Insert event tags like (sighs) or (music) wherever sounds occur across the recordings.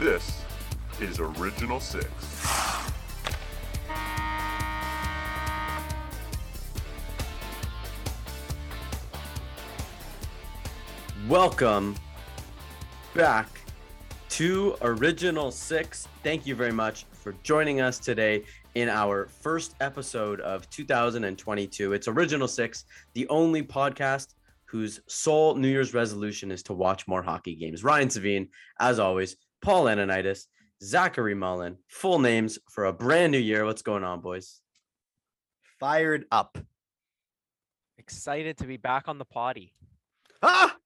This is Original Six. Welcome back to Original Six. Thank you very much for joining us today in our first episode of 2022. It's Original Six, the only podcast whose sole New Year's resolution is to watch more hockey games. Ryan Savine, as always, Paul Ananitis, Zachary Mullen, full names for a brand new year. What's going on, boys? Fired up. Excited to be back on the potty. Ah,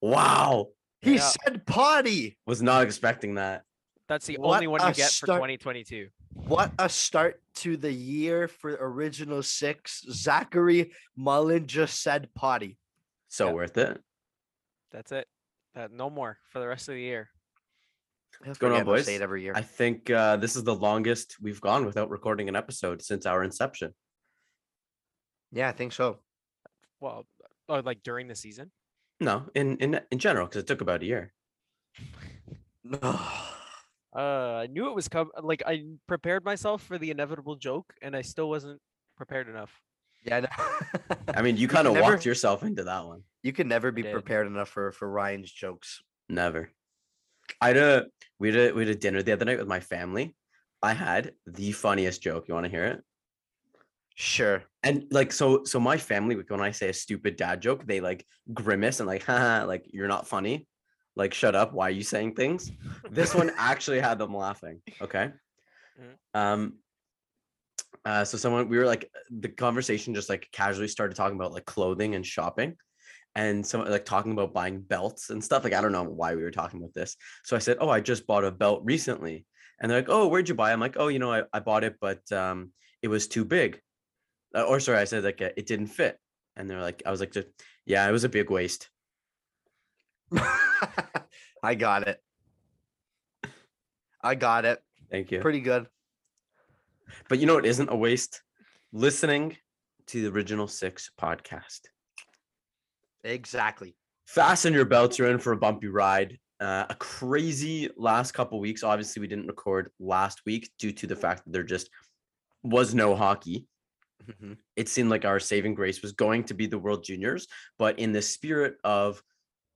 Wow. he Yeah. said potty. Was not expecting that. That's the What only one a you get for 2022. What a start to the year for Original Six. Zachary Mullen just said potty. So Yeah. worth it. That's it. Uh, no more for the rest of the year. What's going on, boys? Say it every year. I think uh, this is the longest we've gone without recording an episode since our inception. yeah, I think so. Well, oh, like during the season. No, in in in general, because it took about a year. (sighs) Uh, I knew it was coming. Like I prepared myself for the inevitable joke, and I still wasn't prepared enough. yeah, I. (laughs) I mean, you kind of walked yourself into that one. you can never be prepared enough for for Ryan's jokes. Never. I had a we had a we had a dinner the other night with my family. I had the funniest joke. You want to hear it? Sure. And like so so my family like, when I say a stupid dad joke, they like grimace and like (laughs) haha like you're not funny. Like shut up. Why are you saying things? This one (laughs) actually had them laughing. Okay. Mhm. Um uh so someone we were like the conversation just like casually started talking about like clothing and shopping and someone like talking about buying belts and stuff. Like I don't know why we were talking about this. So I said, Oh, I just bought a belt recently. And they're like, Oh, where'd you buy? I'm like, Oh, you know, I, I bought it, but um it was too big. Uh, or sorry, I said like uh, it didn't fit. And they're like, I was like, yeah, it was a big waste. (laughs) I got it. I got it. Thank you. Pretty good. But you know it isn't a waste? Listening to the original six podcast. Exactly. Fasten your belts, you're in for a bumpy ride. Uh, a crazy last couple weeks. Obviously, we didn't record last week due to the fact that there just was no hockey. Mhm. It seemed like our saving grace was going to be the World Juniors, but in the spirit of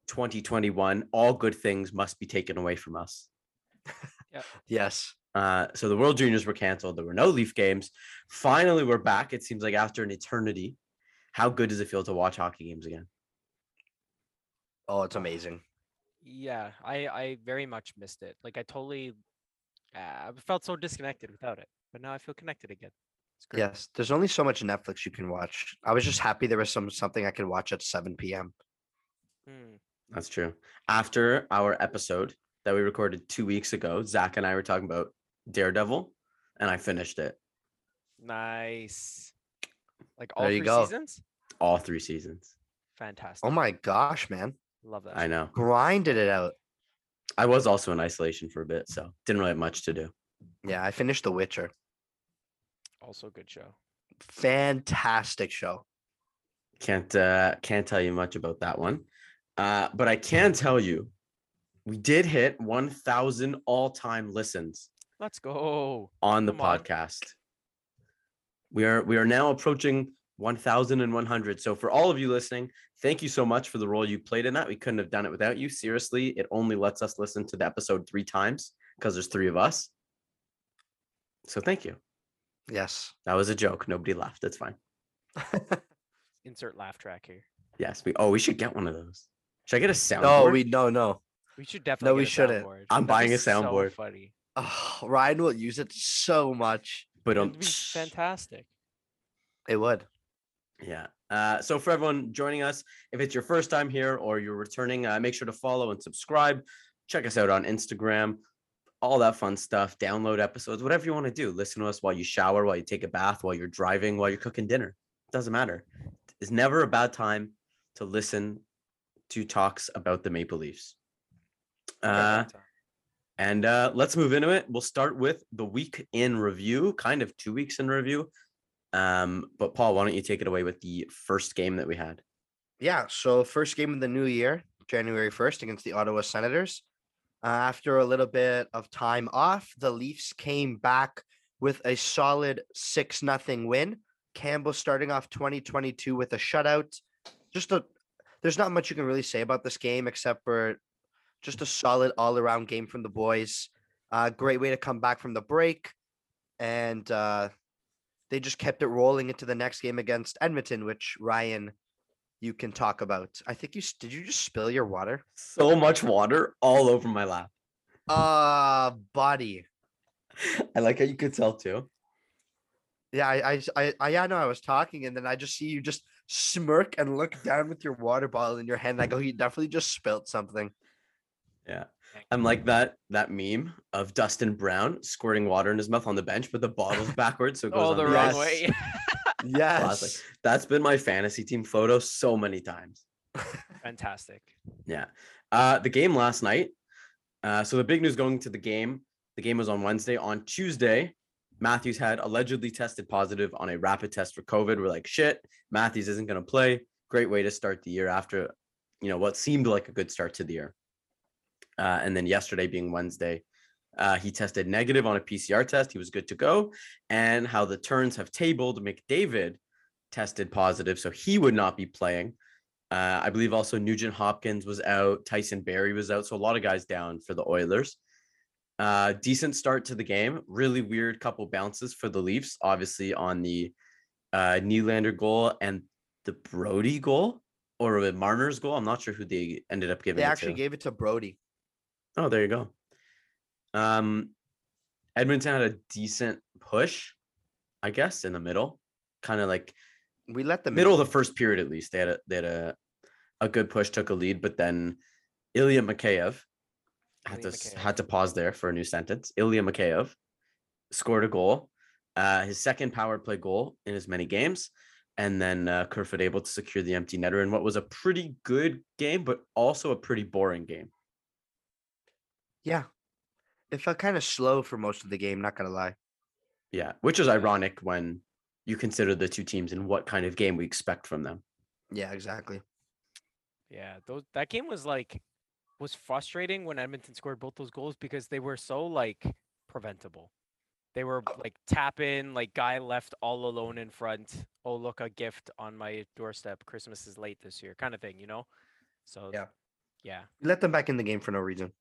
2021, all good things must be taken away from us. Yes. Uh, so the World Juniors were canceled. There were no Leaf games. Finally, we're back. It seems like after an eternity. How good does it feel to watch hockey games again? Oh, it's amazing. Yeah, I I very much missed it. Like I totally, uh, I felt so disconnected without it. But now I feel connected again. It's great. Yes. There's only so much Netflix you can watch. I was just happy there was some something I could watch at 7 p.m. Mm, That's true. After our episode that we recorded two weeks ago, Zach and I were talking about Daredevil, and I finished it nice. Like all There you three go. seasons. all three seasons. Fantastic. Oh my gosh, man. Love that. I know. Grinded it out. I was also in isolation for a bit, so didn't really have much to do. Yeah, I finished The Witcher. Also good show. Fantastic show. Can't uh, can't tell you much about that one, uh, but I can tell you, we did hit 1,000 all time listens. Let's go. on the Come on. podcast. We are we are now approaching 1100. So for all of you listening, thank you so much for the role you played in that. We couldn't have done it without you. Seriously, it only lets us listen to the episode 3 times because there's 3 of us. So thank you. Yes. That was a joke. Nobody laughed. That's fine. (laughs) Insert laugh track here. Yes, we oh, we should get one of those. Should I get a soundboard? no, we no no. We should definitely. No, we a shouldn't. soundboard. I'm That'd buying a soundboard. So funny. Oh, Ryan will use it so much. but um It'd be fantastic. It would. Yeah. Uh, so for everyone joining us, if it's your first time here or you're returning, uh, make sure to follow and subscribe. Check us out on Instagram, all that fun stuff. Download episodes, whatever you want to do. Listen to us while you shower, while you take a bath, while you're driving, while you're cooking dinner. Doesn't matter. It's never a bad time to listen to talks about the Maple Leafs. Uh, and uh, let's move into it. We'll start with the week in review, kind of two weeks in review. Um, but Paul, why don't you take it away with the first game that we had? Yeah. So first game of the new year, January 1st against the Ottawa Senators. Uh, after a little bit of time off, the Leafs came back with a solid 6 nothing win. Campbell starting off 2022 with a shutout. Just a there's not much you can really say about this game except for just a solid all around game from the boys. Uh, great way to come back from the break. And uh, they just kept it rolling into the next game against Edmonton, which Ryan, you can talk about. I think you did. You just spill your water? So much water all over my lap. Uh buddy. I like how you could tell too. Yeah, I, I, I, I, yeah, no, I was talking, and then I just see you just smirk and look down with your water bottle in your hand. I go, he definitely just spilt something. Yeah. I'm like that that meme of Dustin Brown squirting water in his mouth on the bench, but the bottle's (laughs) backwards, so it goes Oh, on the the wrong way. (laughs) Yes. That's been my fantasy team photo so many times. Fantastic. Yeah. Uh, the game last night. Uh, so the big news going to the game. The game was on Wednesday. On Tuesday, Matthews had allegedly tested positive on a rapid test for COVID. We're like, shit, Matthews isn't going to play. Great way to start the year after, you know, what seemed like a good start to the year. Uh, and then yesterday being Wednesday, uh, he tested negative on a PCR test. He was good to go. And how the turns have tabled, McDavid tested positive, so he would not be playing. Uh, I believe also Nugent Hopkins was out, Tyson Barrie was out, so a lot of guys down for the Oilers. Uh, decent start to the game. Really weird couple bounces for the Leafs, obviously on the uh, Nylander goal and the Brodie goal or Marner's goal. I'm not sure who they ended up giving. They actually gave it to Brodie. Oh, there you go. Um, Edmonton had a decent push, I guess, in the middle, kind of like We let the middle of the first period at least. They had a they had a, a good push, took a lead, but then Ilya Mikheyev had to Ilya Mikheyev. had to pause there for a new sentence. Ilya Mikheyev scored a goal, uh, his second power play goal in as many games, and then uh, Kerfoot able to secure the empty netter in what was a pretty good game, but also a pretty boring game. Yeah. It felt kind of slow for most of the game, not gonna lie. Yeah, which is ironic when you consider the two teams and what kind of game we expect from them. Yeah, exactly. Yeah, those that game was like was frustrating when Edmonton scored both those goals because they were so like preventable. They were oh. like tap in, like guy left all alone in front. Oh look, a gift on my doorstep. Christmas is late this year, kind of thing, you know. So Yeah. yeah, let them back in the game for no reason.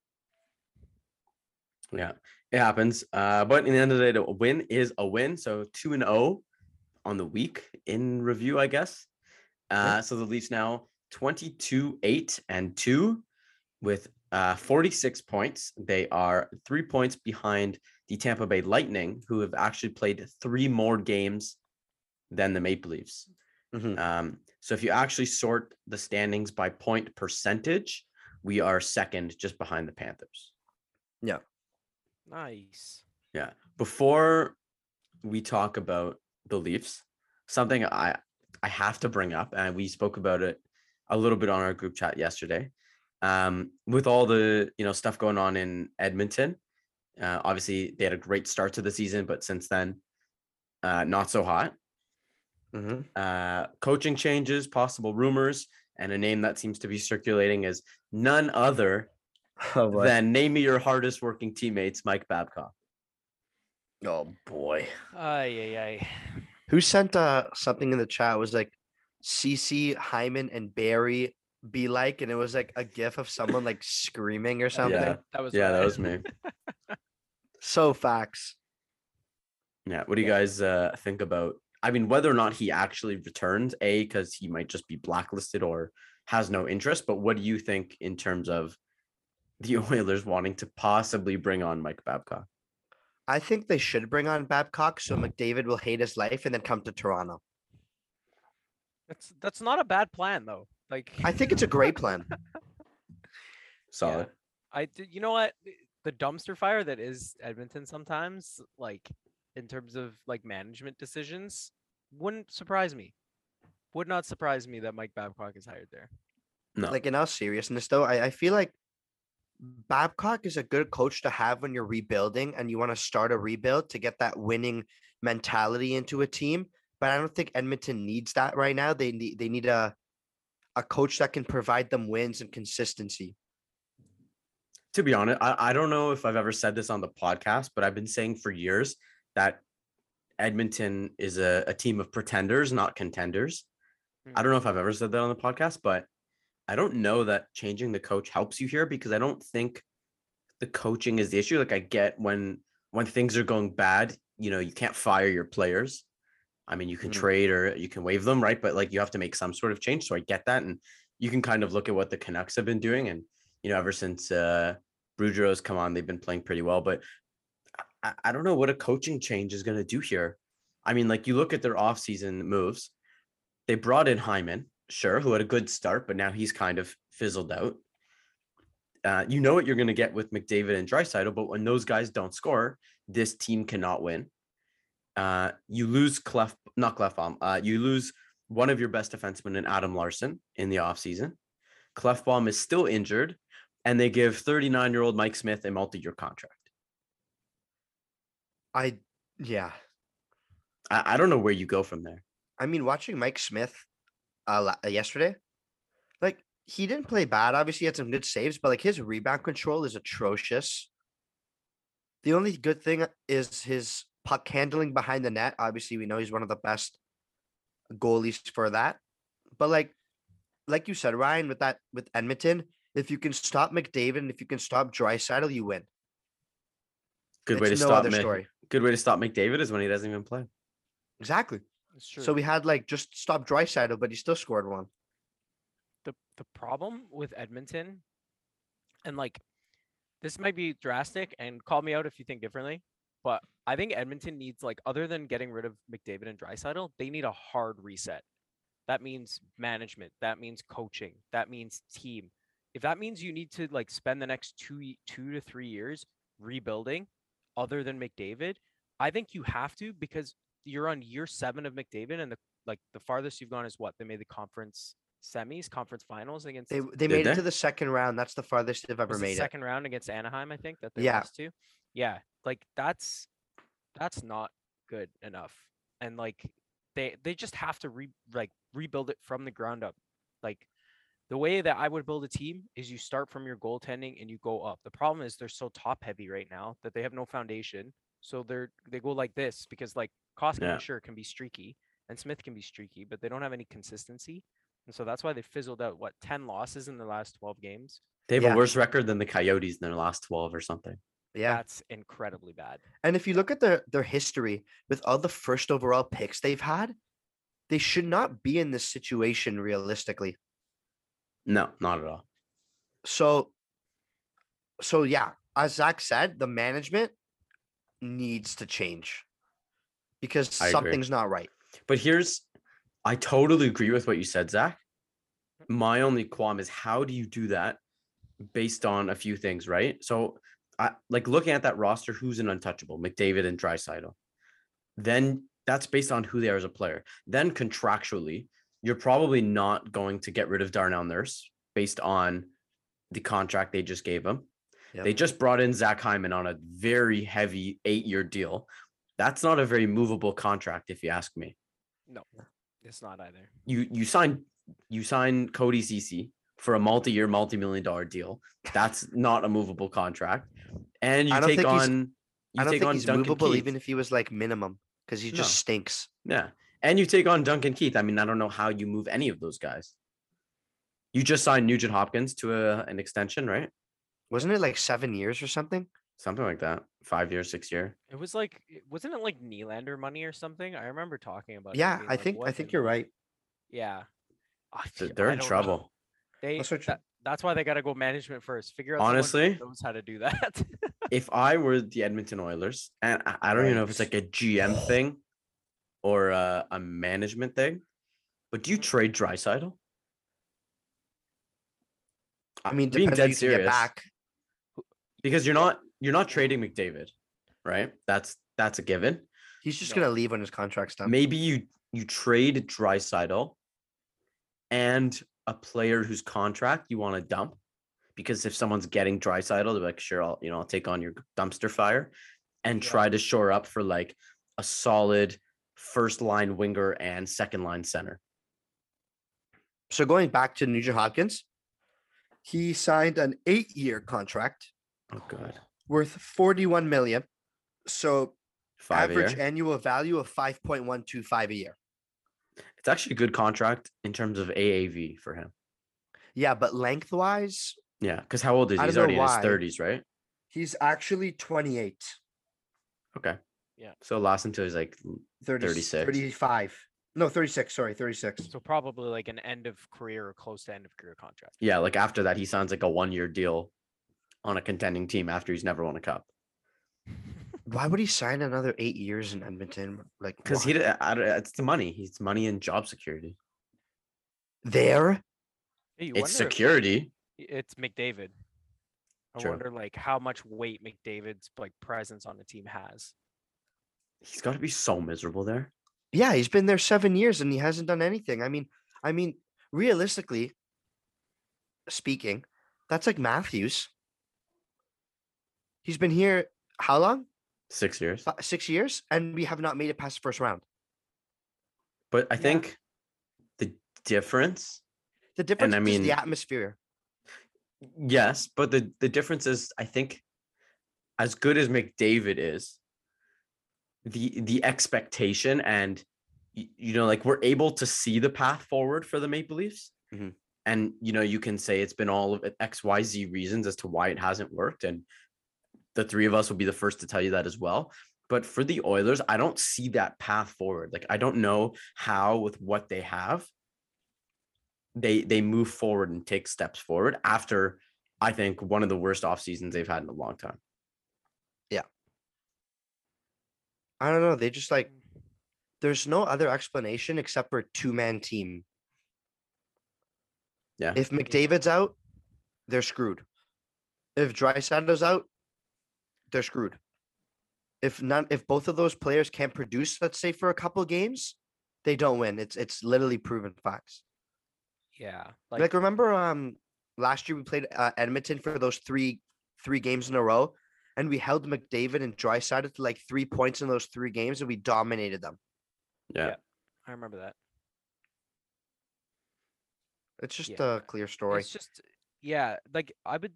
Yeah, it happens. Uh, but in the end of the day, a win is a win. So two and zero on the week in review, I guess. Uh, so the Leafs now 22, 8, and 2 with uh, 46 points. They are three points behind the Tampa Bay Lightning, who have actually played three more games than the Maple Leafs. Mhm. Um, so if you actually sort the standings by point percentage, we are second just behind the Panthers. Nice. Yeah. Before we talk about the Leafs, something I I have to bring up, and we spoke about it a little bit on our group chat yesterday. Um, with all the you know stuff going on in Edmonton, uh, obviously they had a great start to the season, but since then, uh, not so hot. Mhm. Uh, coaching changes, possible rumors, and a name that seems to be circulating is none other Oh, boy. than name me your hardest working teammates, Mike Babcock. oh boy. Ay ay ay. Who sent uh something in the chat? It was like Ceci, Hyman, and Barrie be like, and it was like a gif of someone like screaming or something. Yeah. That was Yeah, that was me. (laughs) So facts. Yeah. What do you guys uh, think about? I mean, whether or not he actually returns, A, because he might just be blacklisted or has no interest. But what do you think in terms of the (laughs) Oilers wanting to possibly bring on Mike Babcock? I think they should bring on Babcock so McDavid will hate his life and then come to Toronto. That's that's not a bad plan though. Like I think it's a great plan. (laughs) Solid. I d- you know what the- the dumpster fire that is Edmonton sometimes like in terms of like management decisions wouldn't surprise me. Would not surprise me that Mike Babcock is hired there. No. Like in all seriousness, though, I, I feel like Babcock is a good coach to have when you're rebuilding and you want to start a rebuild to get that winning mentality into a team. But I don't think Edmonton needs that right now. They need they need a a coach that can provide them wins and consistency. to be honest, I, I don't know if I've ever said this on the podcast, but I've been saying for years that Edmonton is a, a team of pretenders, not contenders. I hmm. don't know if I've ever said that on the podcast, but I don't know that changing the coach helps you here because I don't think the coaching is the issue. Like I get when when things are going bad, you know, you can't fire your players. I mean, you can Mhm. trade or you can waive them, right? But like you have to make some sort of change. So I get that. And you can kind of look at what the Canucks have been doing. And, you know, ever since uh Boudreau's come on, they've been playing pretty well. But I, I don't know what a coaching change is going to do here. I mean, like you look at their offseason moves, they brought in Hyman, sure, who had a good start, but now he's kind of fizzled out. Uh, you know what you're going to get with McDavid and Draisaitl, but when those guys don't score, this team cannot win. Uh, you lose Clef, not Klefbom. Uh, you lose one of your best defensemen in Adam Larsson in the offseason. Klefbom is still injured, and they give 39 year old Mike Smith a multi year contract. I yeah. I, I don't know where you go from there. I mean, watching Mike Smith uh, yesterday, like he didn't play bad. Obviously, he had some good saves, but like his rebound control is atrocious. The only good thing is his puck handling behind the net. Obviously, we know he's one of the best goalies for that. But like, like you said, Ryan, with that with Edmonton, if you can stop McDavid and if you can stop Draisaitl, you win. Good way to It's no stop Mc- story. Good way to stop McDavid is when he doesn't even play. Exactly. True. So we had like just stop Draisaitl, but he still scored one. the the problem with Edmonton, and like this might be drastic, and call me out if you think differently, but I think Edmonton needs like other than getting rid of McDavid and Draisaitl, they need a hard reset. That means management. That means coaching. That means team. If that means you need to like spend the next two two to three years rebuilding, other than McDavid, I think you have to because you're on year seven of McDavid, and the like the farthest you've gone is what they made the conference semis, conference finals against They they made they? it to the second round. That's the farthest they've ever was it made it. second round against Anaheim, I think that they Yeah. lost to. Yeah, like that's that's not good enough. And like they they just have to re like rebuild it from the ground up. Like the way that I would build a team is you start from your goaltending and you go up. The problem is they're so top heavy right now that they have no foundation. So they're they go like this because like Koskinen Yeah. sure can be streaky and Smith can be streaky, but they don't have any consistency. And so that's why they fizzled out what 10 losses in the last 12 games. They have Yeah. a worse record than the Coyotes in their last 12 or something. Yeah. That's incredibly bad. And if you look at their their history with all the first overall picks they've had, they should not be in this situation realistically. No, not at all. So so yeah, as Zach said, the management needs to change because I agree. something's not right. But here's, I totally agree with what you said, Zach. My only qualm is how do you do that based on a few things, right? So, I like looking at that roster, who's an untouchable, McDavid and Draisaitl. Then that's based on who they are as a player. Then contractually, you're probably not going to get rid of Darnell Nurse based on the contract they just gave him. Yep. They just brought in Zach Hyman on a very heavy eight-year deal. That's not a very movable contract, if you ask me No, it's not either. you you sign you sign Cody Ceci for a multi-year, multi-million dollar deal. That's not a movable contract. And you I take think he's- on you I don't take think on he's Duncan movable Keith. even if he was like minimum because he just No. stinks. yeah. And you take on Duncan Keith. I mean, I don't know how you move any of those guys. You just signed Nugent Hopkins to a, an extension, right? Wasn't it like seven years or something? Something like that. Five years, six year. It was like, wasn't it like Nylander money or something? I remember talking about. Yeah, being I like, think I think you're right. Yeah, I Th- f- They're I in don't know. trouble. They That's that, that's why they got to go management first. Figure out Honestly? knows how to do that. (laughs) If I were the Edmonton Oilers, and I, I don't even know if it's like a GM thing or a, a management thing, but do you mm-hmm. trade Draisaitl? I mean, being depends dead you get serious. back. Because you're not you're not trading McDavid, right? That's that's a given. He's just No. gonna leave when his contract's done. Maybe you you trade Draisaitl and a player whose contract you want to dump because if someone's getting Draisaitl, they're like, sure, I'll you know I'll take on your dumpster fire and Yeah. try to shore up for like a solid first line winger and second line center. So going back to Nugent Hopkins, he signed an eight-year contract Oh, good. worth 41 million. So Five average year. annual value of 5.125 a year. It's actually a good contract in terms of AAV for him. Yeah, but lengthwise, Yeah, because how old is he? He's don't know already in his thirties, right? he's actually 28, Okay. Yeah. So last until he's like, l- 30, 36. 35. No, 36. Sorry, 36. So probably like an end of career or close to end of career contract. yeah, like after that, he signs like a one-year deal on a contending team after he's never won a cup. Why would he sign another eight years in Edmonton? Like, Because he, d- I don't- it's the money. He's money and job security. there. Hey, It's wonder if security. It's McDavid. I True. wonder like how much weight McDavid's like presence on the team has. He's got to be so miserable there. Yeah, he's been there seven years and he hasn't done anything. I mean, I mean, realistically speaking, that's like Matthews. He's been here how long? Six years. Fi- Six years, and we have not made it past the first round. But I Yeah. think the difference The difference I is mean- the atmosphere. Yes, but the the difference is I think as good as McDavid is, the the expectation and you know like we're able to see the path forward for the Maple Leafs. Mhm. And you know you can say it's been all of XYZ reasons as to why it hasn't worked and the three of us will be the first to tell you that as well. But for the Oilers, I don't see that path forward. Like I don't know how with what they have they they move forward and take steps forward after I think one of the worst off seasons they've had in a long time. Yeah. I don't know. They just like there's no other explanation except for two man team. Yeah. If McDavid's out, they're screwed. If Draisaitl's out, they're screwed. If not, if both of those players can't produce, let's say for a couple games, they don't win. It's it's literally proven facts. Yeah. Like, Like, remember, um, last year we played uh, Edmonton for those three three games in a row, and we held McDavid and Draisaitl to like three points in those three games, and we dominated them. Yeah. Yeah. I remember that. It's just Yeah, a clear story. It's just yeah, like I would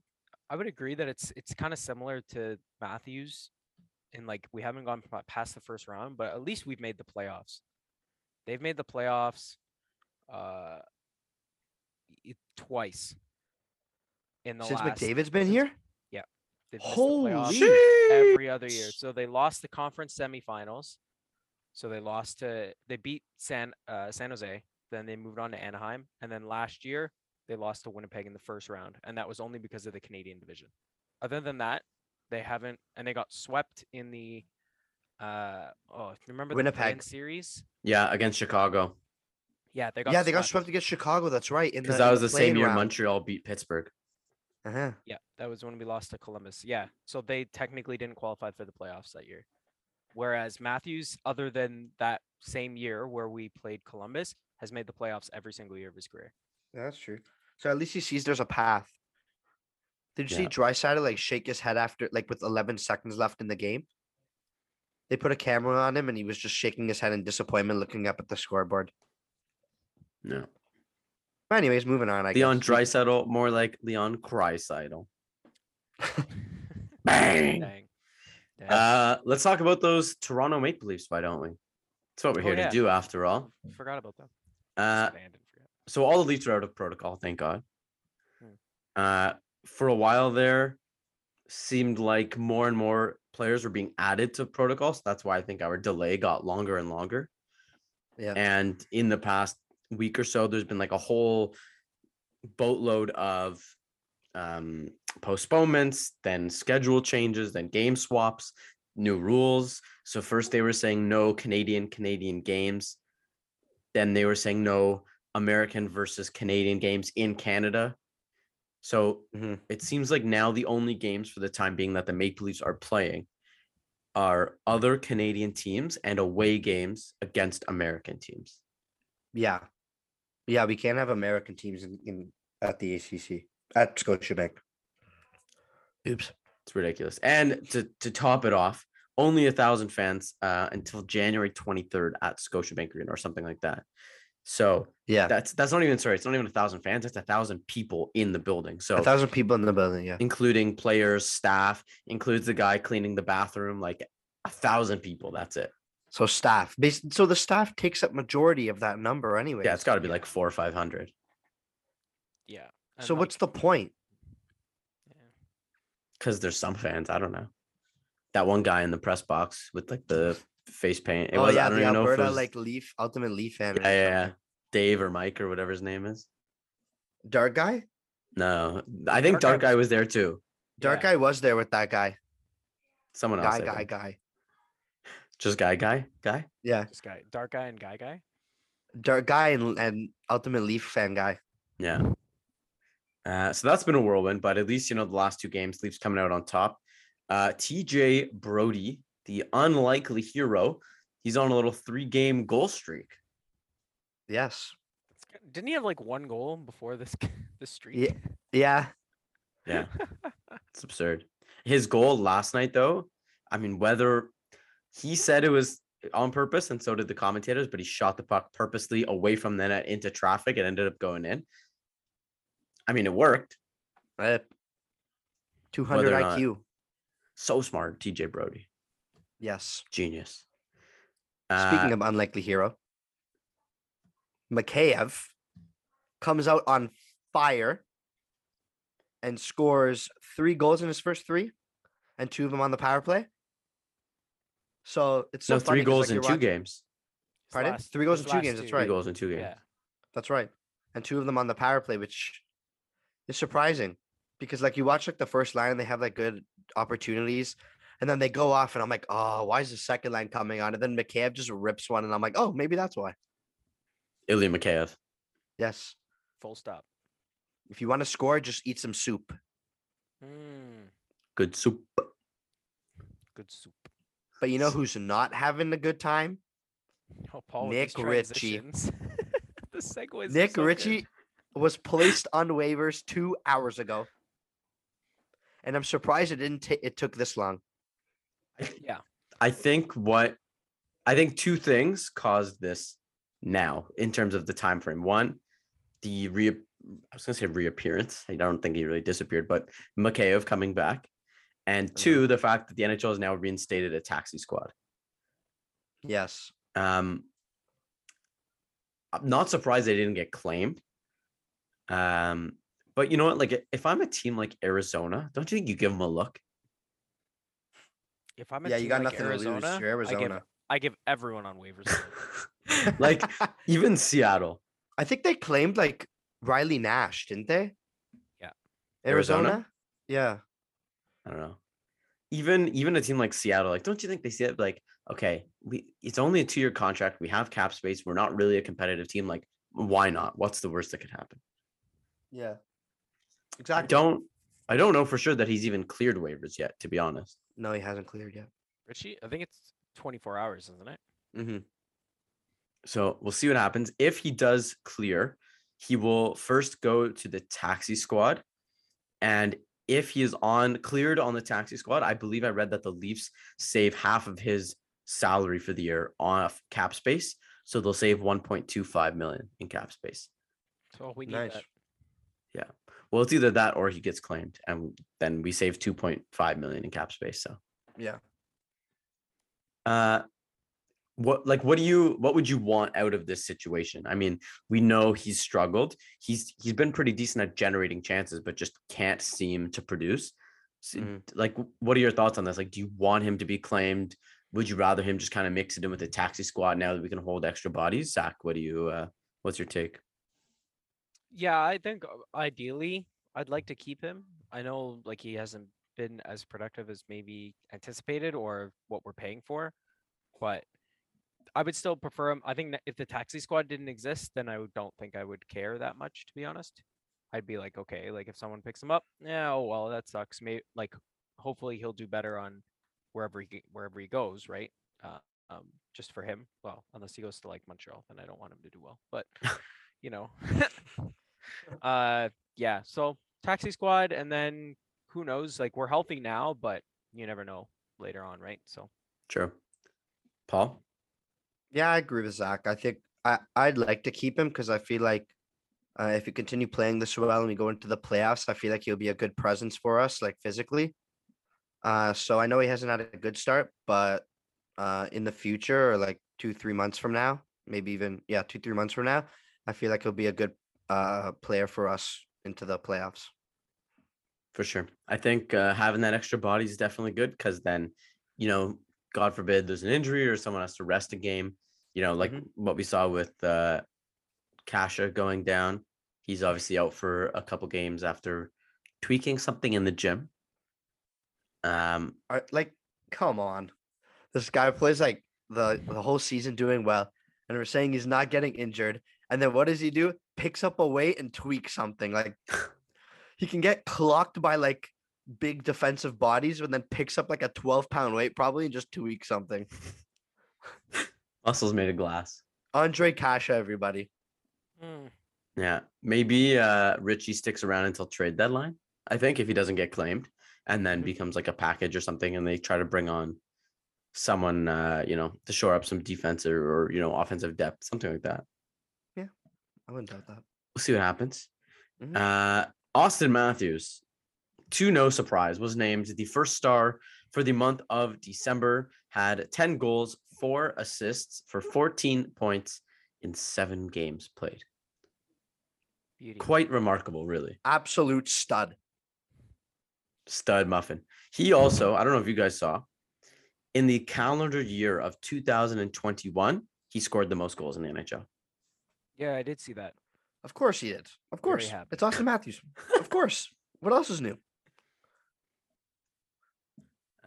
I would agree that it's it's kind of similar to Matthews and like we haven't gone past the first round, but at least we've made the playoffs. They've made the playoffs uh twice in the Since last McDavid's been since- here, they've missed the holy every other year. So they lost the conference semifinals. So they lost to they beat San uh, San Jose. Then they moved on to Anaheim, and then last year they lost to Winnipeg in the first round, and that was only because of the Canadian division. Other than that, they haven't, and they got swept in the. Uh oh, remember the Winnipeg. series? Yeah, against Chicago. Yeah, they got. yeah, they got swept against Chicago. That's right. In Because that was the same year round. Montreal beat Pittsburgh. Uh-huh. Yeah, that was when we lost to Columbus. Yeah, so they technically didn't qualify for the playoffs that year. Whereas Matthews, other than that same year where we played Columbus, has made the playoffs every single year of his career. Yeah, that's true. So at least he sees there's a path. Did you see Yeah. Draisaitl like shake his head after like with 11 seconds left in the game? They put a camera on him and he was just shaking his head in disappointment, looking up at the scoreboard. No. But anyways, moving on. I Leon guess. We- Draisaitl, more like Leon Crysidle. (laughs) Bang. Dang. Dang. Uh, let's talk about those Toronto Maple Leafs, why don't we? That's what we're Oh, here yeah. to do after all. Forgot about them. Uh, Abandoned, forgot. So all the Leafs are out of protocol, thank God. Hmm. Uh, for a while there, seemed like more and more players were being added to protocols. That's why I think our delay got longer and longer. Yeah. And in the past week or so, there's been like a whole boatload of um, postponements, then schedule changes, then game swaps, new rules. So first they were saying no Canadian Canadian games. Then they were saying no American versus Canadian games in Canada. So Mhm. it seems like now the only games for the time being that the Maple Leafs are playing are other Canadian teams and away games against American teams. Yeah. Yeah, we can't have American teams in, in at the ACC at Scotiabank. Oops. It's ridiculous. And to to top it off, only a thousand fans uh, until January 23rd at Scotiabank Arena or something like that. So Yeah. that's that's not even sorry, it's not even a thousand fans, it's a thousand people in the building. So a thousand people in the building. Yeah. including players, staff, includes the guy cleaning the bathroom, like a thousand people. That's it. So staff. So the staff takes up majority of that number anyway. Yeah, it's got to be like four or five hundred. Yeah. So like, what's the point? yeah. Because there's some fans. I don't know. That one guy in the press box with like the face paint. It oh was, yeah, I don't the even know if Alberta was- like Leaf Ultimate Leaf fan. yeah, yeah, yeah. Dave or Mike or whatever his name is. Dark guy. No, I think Dark Guy Dark Guy was- was there too. Dark Yeah. guy was there with that guy. Someone else. Guy, guy, guy. Just guy, guy, guy. Yeah, This guy, dark guy and guy guy. dark guy and, and Ultimate Leaf fan guy. Yeah. Uh, so that's been a whirlwind, but at least you know the last two games, Leafs coming out on top. Uh, TJ Brodie, the unlikely hero, he's on a little three-game goal streak. Yes. Didn't he have like one goal before this (laughs) this streak? Yeah. Yeah. Yeah, (laughs) it's absurd. His goal last night, though, I mean, whether he said it was on purpose, and so did the commentators, but he shot the puck purposely away from the net into traffic. It ended up going in. I mean, it worked. Uh, 200 Whether or not- IQ. So smart, TJ Brodie, Yes. genius. Speaking Uh, of unlikely hero, Mikheyev comes out on fire and scores three goals in his first three, and two of them on the power play. So it's so no, funny three 'cause, goals like, in two watching- games. His Pardon? last- Three goals in two last games, that's right. Three goals in two games. Yeah. That's right. And two of them on the power play, which is surprising because like you watch like the first line and they have like good opportunities. And then they go off and I'm like, oh, why is the second line coming on? And then McCabe just rips one and I'm like, oh, maybe that's why. Ilya Mikheyev. Yes. Full stop. If you want to score, just eat some soup. Mm, Good soup. good soup. But you know who's not having a good time? Oh, Paul. with Nick Ritchie. (laughs) the segues. Nick so good. Ritchie was placed on waivers two hours ago. And I'm surprised it didn't take it took this long. Yeah. I think what I think two things caused this now in terms of the time frame. One, the re I was gonna say reappearance. I don't think he really disappeared, but Mikheyev coming back. And two, the fact that the NHL has now reinstated a taxi squad. Yes. Um I'm not surprised they didn't get claimed. Um, but you know what? Like if I'm a team like Arizona, don't you think you give them a look? If I'm a Yeah, team you got like nothing Arizona, to lose. You're I give Arizona. I give everyone on waivers. (laughs) like (laughs) even Seattle. I think they claimed like Riley Nash, didn't they? Yeah. Arizona? Arizona? Yeah. I don't know. Even even a team like Seattle, like, don't you think they see it like, okay, we it's only a two year contract. We have cap space. We're not really a competitive team. Like, why not? What's the worst that could happen? Yeah. Exactly. I don't I don't know for sure that he's even cleared waivers yet, to be honest. No, he hasn't cleared yet. Ritchie, I think it's 24 hours, isn't it? Mm-hmm. So we'll see what happens. If he does clear, he will first go to the taxi squad. And if he is on cleared on the taxi squad, I believe I read that the Leafs save half of his salary for the year off cap space. So they'll save 1.25 million in cap space. So we need Nice. that. Well, it's either that or he gets claimed, and then we save 2.5 million in cap space. So. Yeah. uh what like what do you what would you want out of this situation? I mean we know he's struggled. He's he's been pretty decent at generating chances but just can't seem to produce. So, Mhm. like what are your thoughts on this? Like do you want him to be claimed? Would you rather him just kind of mix it in with the taxi squad now that we can hold extra bodies? Zach what do you uh what's your take Yeah, I think uh, ideally I'd like to keep him. I know like he hasn't been as productive as maybe anticipated or what we're paying for, but I would still prefer him. I think that if the taxi squad didn't exist, then I don't think I would care that much, to be honest. I'd be like, okay, like if someone picks him up, yeah, oh well, that sucks. Maybe like hopefully he'll do better on wherever he wherever he goes, right? Uh, um, just for him. Well, unless he goes to like Montreal, then I don't want him to do well. But (laughs) you know, (laughs) (laughs) uh, yeah. So taxi squad, and then who knows? Like we're healthy now, but you never know later on, right? So sure paul Yeah, I agree with Zach. I think I I'd like to keep him because I feel like uh, if you continue playing this well and we go into the playoffs, I feel like he'll be a good presence for us, like physically. Uh, so I know he hasn't had a good start, but uh, in the future or like two three months from now, maybe even yeah two three months from now, I feel like he'll be a good uh player for us into the playoffs. For sure. I think uh, having that extra body is definitely good because then, you know, God forbid there's an injury or someone has to rest a game. You know, like Mhm. what we saw with uh, Kase going down. He's obviously out for a couple games after tweaking something in the gym. Um, like, come on, this guy plays like the the whole season doing well, and we're saying he's not getting injured, and then what does he do? Picks up a weight and tweaks something. Like, (laughs) he can get clocked by like big defensive bodies, but then picks up like a twelve pound weight probably and just tweaks something. (laughs) muscles made of glass. Ondrej Kase, everybody. Mm, Yeah, maybe uh, Ritchie sticks around until trade deadline. I think if he doesn't get claimed, and then Mhm. becomes like a package or something, and they try to bring on someone, uh, you know, to shore up some defensive or you know offensive depth, something like that. I wouldn't doubt that. We'll see what happens. Mhm. Uh, Auston Matthews, to no surprise, was named the first star for the month of December. Had ten goals, four assists for fourteen points in seven games played. beauty. Quite remarkable, really. Absolute stud. stud muffin. He also, I don't know if you guys saw, in the calendar year of 2021, he scored the most goals in the NHL. Yeah, I did see that. Of course he did. Of course. happy. It's Auston Matthews. of course. What else is new?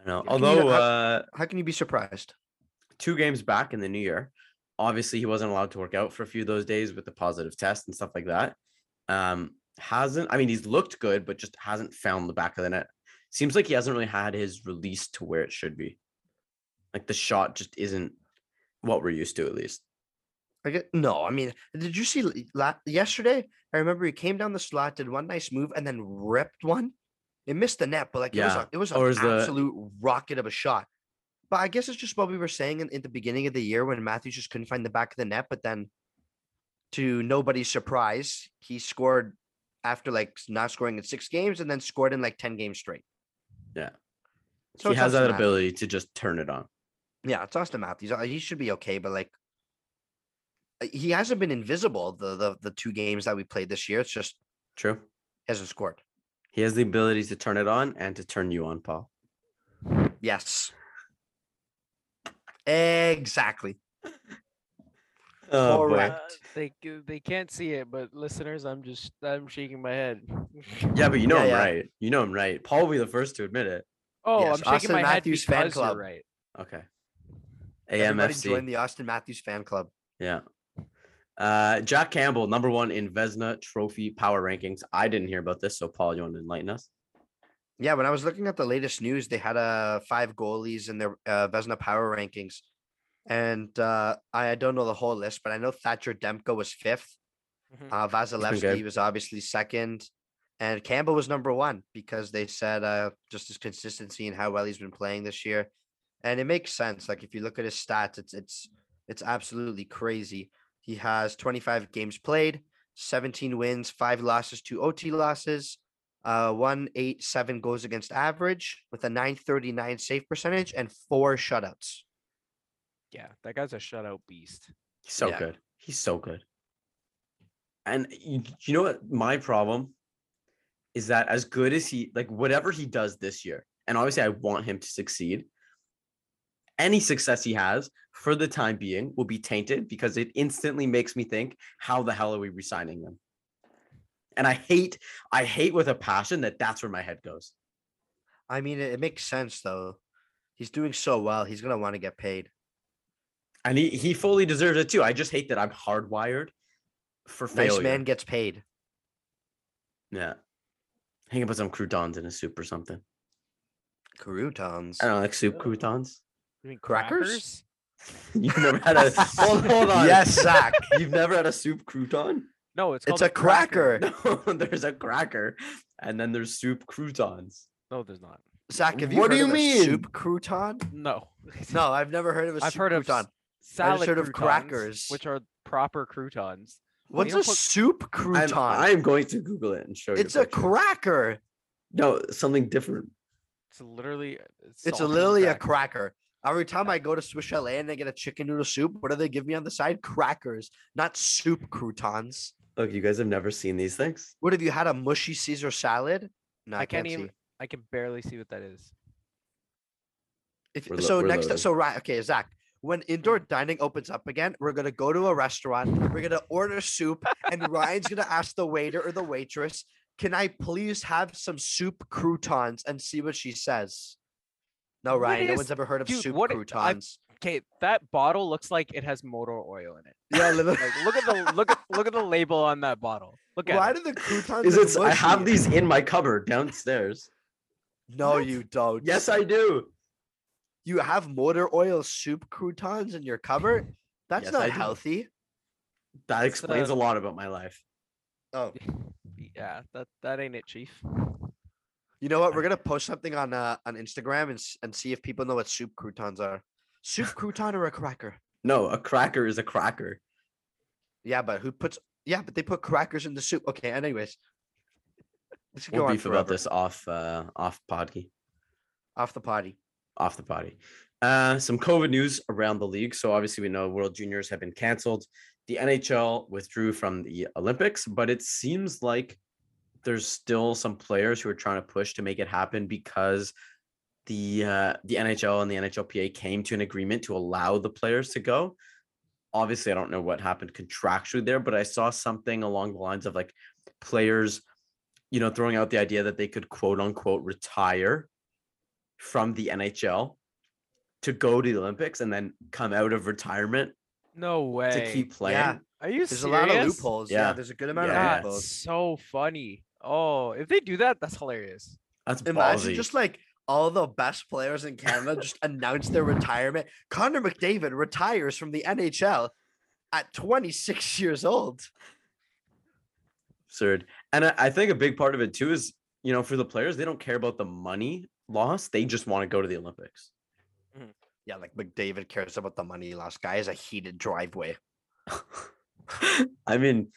I know. Can you- Although how- uh, How can you be surprised? two games back in the new year, obviously he wasn't allowed to work out for a few of those days with the positive test and stuff like that. Um, hasn't, I mean, he's looked good, but just hasn't found the back of the net. Seems like he hasn't really had his release to where it should be. Like the shot just isn't what we're used to, at least. I get no. I mean, did you see la- yesterday? I remember he came down the slot, did one nice move, and then ripped one. It missed the net, but like it was a, it was an is the- absolute rocket of a shot. But I guess it's just what we were saying in, in the beginning of the year when Matthews just couldn't find the back of the net. But then, to nobody's surprise, he scored after like not scoring in six games, and then scored in like ten games straight. Yeah. So he has that Matthews. ability to just turn it on. Yeah, it's Auston Matthews. uh, He should be okay, but like he hasn't been invisible the the the two games that we played this year. It's just True. he hasn't scored. He has the ability to turn it on and to turn you on, Paul. Yes. Exactly. (laughs) Oh. Correct. Uh, they they can't see it, but listeners, I'm just I'm shaking my head. (laughs) Yeah, but you know Yeah, I'm yeah. right. You know I'm right. Paul will be the first to admit it. oh, Yes, I'm shaking Auston my Matthews head fan because you're club. right. Okay. Everybody AMFC. join the Auston Matthews fan club. Yeah. Uh, Jack Campbell, number one in Vezina Trophy power rankings. I didn't hear about this, so Paul, you want to enlighten us? Yeah, when I was looking at the latest news, they had uh five goalies in their uh, Vesna power rankings, and uh, I don't know the whole list, but I know Thatcher Demko was fifth. Mhm. Uh. Vasilevskiy was obviously second, and Campbell was number one because they said uh, just his consistency and how well he's been playing this year, and it makes sense. Like if you look at his stats, it's it's it's absolutely crazy. He has 25 games played, 17 wins, five losses, two OT losses, uh, one eight seven goals against average with a 939 save percentage and four shutouts. Yeah, that guy's a shutout beast. He's so Yeah. good. He's so good. And you, you know what? My problem is that as good as he, like, whatever he does this year, and obviously I want him to succeed, any success he has for the time being will be tainted because it instantly makes me think, how the hell are we resigning them? And I hate, I hate with a passion that that's where my head goes. I mean, it, it makes sense though. He's doing so well. He's gonna want to get paid. And he, he fully deserves it too. I just hate that I'm hardwired for failure. Nice man gets paid. Yeah. He can put some croutons in a soup or something. Croutons. I don't know, like soup croutons. You mean Crackers? crackers? (laughs) You've never had a (laughs) hold, hold on. Yes, Zach. (laughs) You've never had a soup crouton? No, it's It's called a cracker. No, there's a cracker, and then there's soup croutons. No, there's not. Zach, have you What heard do you of a mean? soup crouton? No. No, I've never heard of a I've soup heard of crouton. s- salad heard of croutons, crackers. which are proper croutons. What's a put- soup I'm, crouton? I'm going to Google it and show you. it's a picture. cracker. No, something different. It's literally uh, It's a saltine literally a cracker. Cracker. Every time I go to Swiss Chalet and I get a chicken noodle soup, what do they give me on the side? Crackers, not soup croutons. Look, you guys have never seen these things. What have you had a mushy Caesar salad? No, I, I can't can't even- see. I can barely see what that is. If, lo- so next, loading. so right, okay, Zach. When indoor mm. dining opens up again, we're gonna go to a restaurant. We're gonna order soup, and Ryan's gonna ask the waiter or the waitress, "Can I please have some soup croutons?" and see what she says. No, What Ryan, no is- one's ever heard of dude, soup what i- I- croutons. Okay, that bottle looks like it has motor oil in it. yeah. (laughs) Like, look at the look at look at the label on that bottle. Look at Why it. do the croutons? Is it? I have these in my cupboard downstairs. No, What? you don't. Yes, I do. You have motor oil soup croutons in your cupboard? That's Yes, not I do. healthy. That explains uh, a lot about my life. Oh, (laughs) Yeah, that that ain't it, chief. You know what? We're gonna post something on uh, on Instagram and and see if people know what soup croutons are. Soup (laughs) crouton or a cracker? No, a cracker is a cracker. Yeah, but who puts? Yeah, but they put crackers in the soup. Okay. Anyways, (laughs) this could We'll go on beef about this off uh off podky. off the potty. off the potty. Uh, some COVID news around the league. So obviously we know World Juniors have been canceled. The NHL withdrew from the Olympics, but it seems like there's still some players who are trying to push to make it happen because the uh, the NHL and the NHLPA came to an agreement to allow the players to go. Obviously, I don't know what happened contractually there, but I saw something along the lines of like players, you know, throwing out the idea that they could quote unquote retire from the NHL to go to the Olympics and then come out of retirement No way. to keep playing. Yeah. Are you There's serious? a lot of loopholes. Yeah, Yeah. there's a good amount Yeah. of That's loopholes. so funny. Oh, if they do that, that's hilarious. That's Imagine ballsy. just like all the best players in Canada just announce their retirement. Connor McDavid retires from the NHL at 26 (laughs) years old. absurd. And I, I think a big part of it too is, you know, for the players, they don't care about the money loss. They just want to go to the Olympics. Mm-hmm. Yeah, like McDavid cares about the money he lost. Guy has a heated driveway. (laughs) I mean,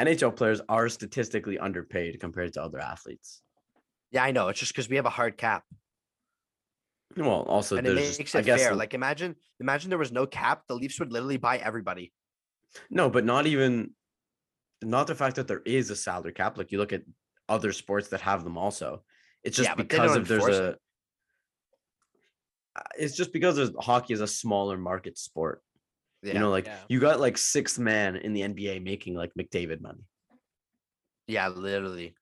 NHL players are statistically underpaid compared to other athletes. Yeah, I know. It's just because we have a hard cap. Well, also and it makes just, it guess fair. Like imagine, imagine there was no cap. The Leafs would literally buy everybody. no, but not even not the fact that there is a salary cap. Like you look at other sports that have them also. It's just Yeah, because of there's a it. It's just because hockey is a smaller market sport. Yeah, You know, like Yeah. you got like six man in the NBA making like McDavid money. yeah, literally.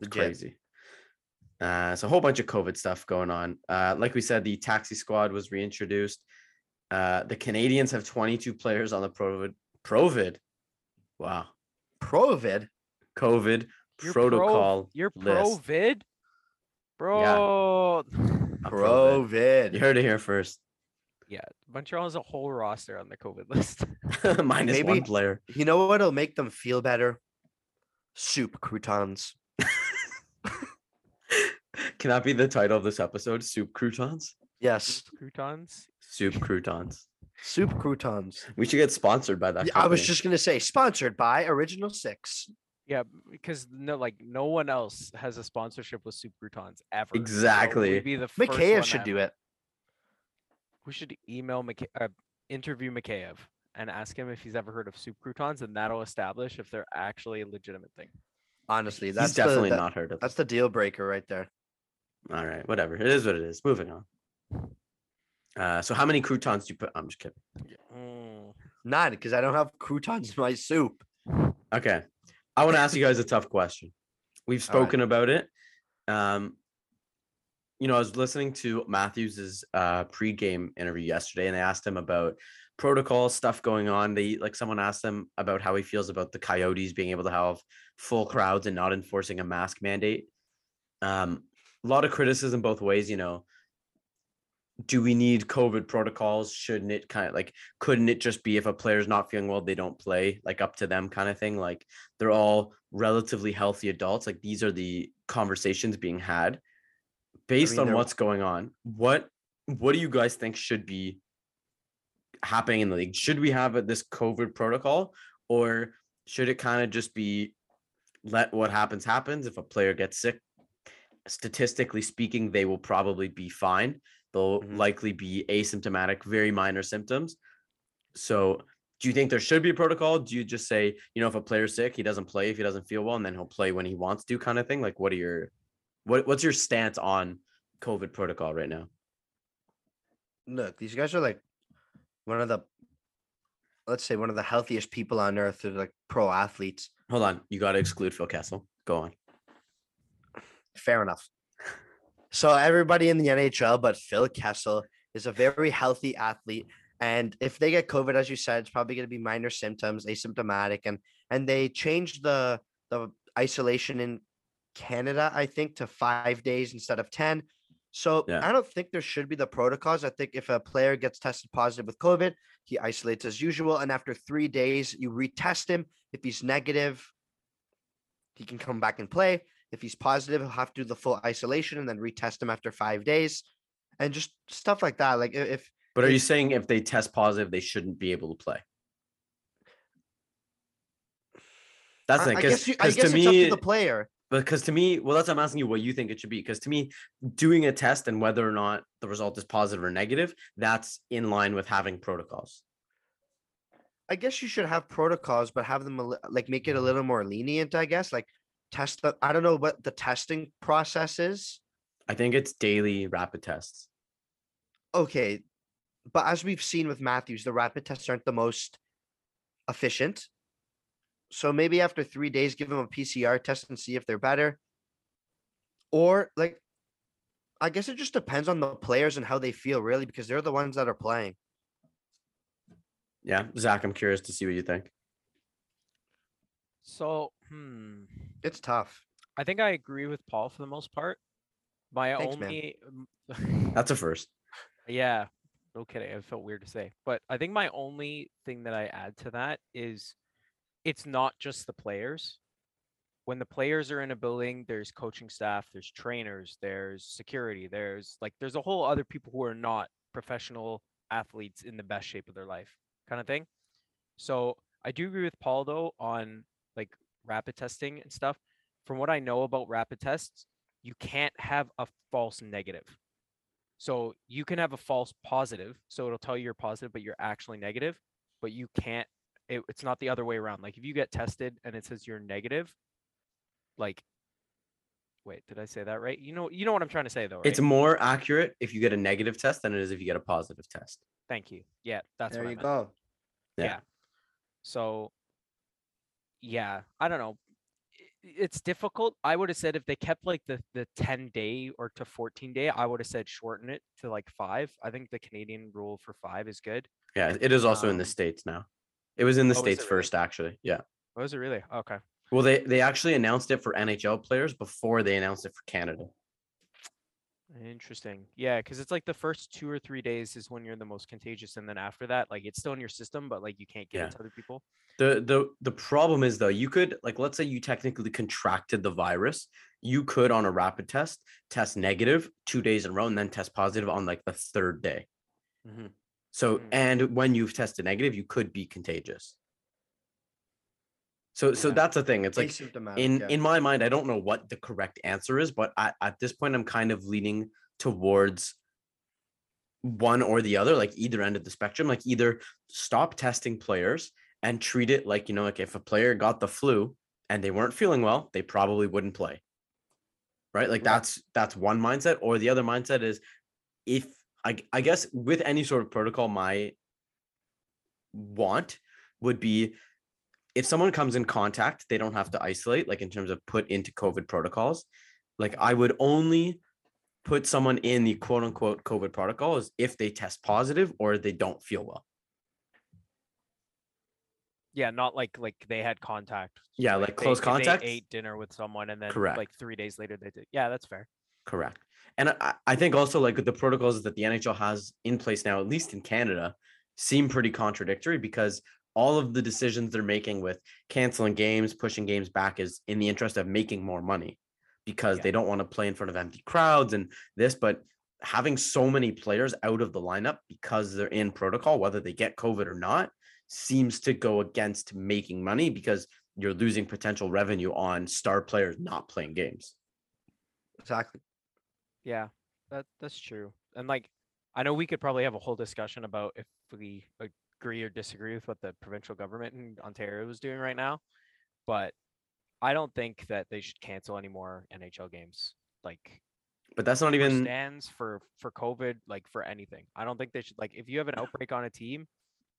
Legit. crazy. Uh, so a whole bunch of COVID stuff going on. Uh, like we said, the taxi squad was reintroduced. Uh, the Canadiens have 22 players on the Provid. Provid. Wow. Provid. COVID You're protocol. Pro, you're list. pro vid, bro. Provid. Provid. You heard it here first. Yeah, Montreal has a whole roster on the COVID (laughs) list. (laughs) Minus one Maybe- player. You know what'll make them feel better? Soup croutons. (laughs) Can that be the title of this episode? Soup croutons? Yes, Soup Croutons. Soup croutons. soup croutons. We should get sponsored by that. Yeah, I was just gonna say, sponsored by Original Six. Yeah, because no, like no one else has a sponsorship with Soup Croutons ever. Exactly. we'd be the first Mikheyev one should do it. We should email McKay, uh, interview Mikheyev and ask him if he's ever heard of Soup Croutons, and that'll establish if they're actually a legitimate thing. Honestly, that's He's definitely the, that- not heard of. That's the deal breaker right there. All right, whatever. It is what it is. Moving on. Uh, so how many croutons do you put? I'm just kidding. Mm, None, because I don't have croutons in my soup. Okay, I want to ask you guys a tough question. We've All right. spoken about it. Um, you know, I was listening to Matthews's uh pre-game interview yesterday, and they asked him about protocol stuff going on. They like someone asked him about how he feels about the Coyotes being able to have full crowds and not enforcing a mask mandate. Um, a lot of criticism both ways. You know, do we need COVID protocols? Shouldn't it kind of like couldn't it just be if a player's not feeling well, they don't play, like up to them kind of thing? Like they're all relatively healthy adults. Like these are the conversations being had based mean, on what's going on. What what do you guys think should be happening in the league? Should we have a- this COVID protocol, or should it kind of just be let what happens happens? If a player gets sick, statistically speaking, they will probably be fine. They'll Mhm. likely be asymptomatic, very minor symptoms. So, do you think there should be a protocol? Do you just say, you know, if a player's sick, he doesn't play if he doesn't feel well, and then he'll play when he wants to, kind of thing? Like, what are your what what's your stance on COVID protocol right now? Look, these guys are like one of the, let's say, one of the healthiest people on earth. They're like pro athletes. Hold on, you got to exclude Phil Kessel. Go on. Fair enough. So everybody in the NHL, but Phil Kessel is a very healthy athlete. And if they get COVID, as you said, it's probably going to be minor symptoms, asymptomatic, and and they changed the the isolation in Canada, I think, to five days instead of ten. So Yeah. I don't think there should be the protocols. I think if a player gets tested positive with COVID, he isolates as usual, and after three days, you retest him. If he's negative, he can come back and play. If he's positive, he'll have to do the full isolation and then retest him after five days, and just stuff like that. Like if But are you saying if they test positive, they shouldn't be able to play? That's I, the I guess, you, I because guess to it's up me, to the player. Because to me, well, that's what I'm asking you what you think it should be. Because to me, doing a test and whether or not the result is positive or negative, that's in line with having protocols. I guess you should have protocols, but have them like make it a mm-hmm. little more lenient. I guess like test the. I don't know what the testing process is. I think it's daily rapid tests. Okay, but as we've seen with Matthews, the rapid tests aren't the most efficient. So maybe after three days, give them a PCR test and see if they're better. Or like, I guess it just depends on the players and how they feel, really, because they're the ones that are playing. Yeah, Zach, I'm curious to see what you think. So, hmm. It's tough. I think I agree with Paul for the most part. My Thanks, only, m- (laughs) That's a first. yeah, no kidding. It felt weird to say, but I think my only thing that I add to that is, it's not just the players. When the players are in a building, there's coaching staff, there's trainers, there's security, there's like there's a whole other people who are not professional athletes in the best shape of their life, kind of thing. So I do agree with Paul though on like rapid testing and stuff. From what I know about rapid tests, you can't have a false negative. So you can have a false positive, so it'll tell you you're positive, but you're actually negative. But you can't. It, it's not the other way around. Like if you get tested and it says you're negative, like, wait, did I say that right? You know, you know what I'm trying to say though, right? It's more accurate if you get a negative test than it is if you get a positive test. Thank you. Yeah, that's there what you meant. go. Yeah. Yeah. So, yeah, I don't know. It's difficult. I would have said if they kept like the the 10 day or to 14 day, I would have said shorten it to like five. I think the Canadian rule for five is good. Yeah, it is also in the Um, states now. It was in the Oh, states it really? first, actually. Yeah. Was it really? Okay. Well, they they actually announced it for NHL players before they announced it for Canada. Interesting. Yeah, because it's like the first two or three days is when you're the most contagious, and then after that, like it's still in your system, but like you can't get Yeah. it to other people. The the the problem is though, you could like let's say you technically contracted the virus, you could on a rapid test test negative two days in a row and then test positive on like the third day. Mhm. So Mm. and when you've tested negative, you could be contagious. So so that's the thing. It's like in yeah. in my mind, I don't know what the correct answer is, but at, at this point, I'm kind of leaning towards one or the other, like either end of the spectrum. Like either stop testing players and treat it like you know, like if a player got the flu and they weren't feeling well, they probably wouldn't play. Right? Like Right. that's that's one mindset, or the other mindset is if I I guess with any sort of protocol, my want would be if someone comes in contact, they don't have to isolate, like in terms of put into COVID protocols. Like I would only put someone in the quote unquote COVID protocol is if they test positive or they don't feel well. Yeah, not like like they had contact. Yeah, like they- close they contact. ate dinner with someone, and then Correct. like three days later they did. Yeah, that's fair. Correct. And I, I think also like the protocols that the NHL has in place now, at least in Canada, seem pretty contradictory because all of the decisions they're making with canceling games, pushing games back is in the interest of making more money because Yeah. they don't want to play in front of empty crowds and this. But having so many players out of the lineup because they're in protocol, whether they get COVID or not, seems to go against making money because you're losing potential revenue on star players not playing games. Exactly. Yeah, that that's true. And like, I know we could probably have a whole discussion about if we agree or disagree with what the provincial government in Ontario is doing right now, but I don't think that they should cancel any more NHL games. Like, But that's not even stands for for COVID, like for anything. I don't think they should like if you have an outbreak on a team,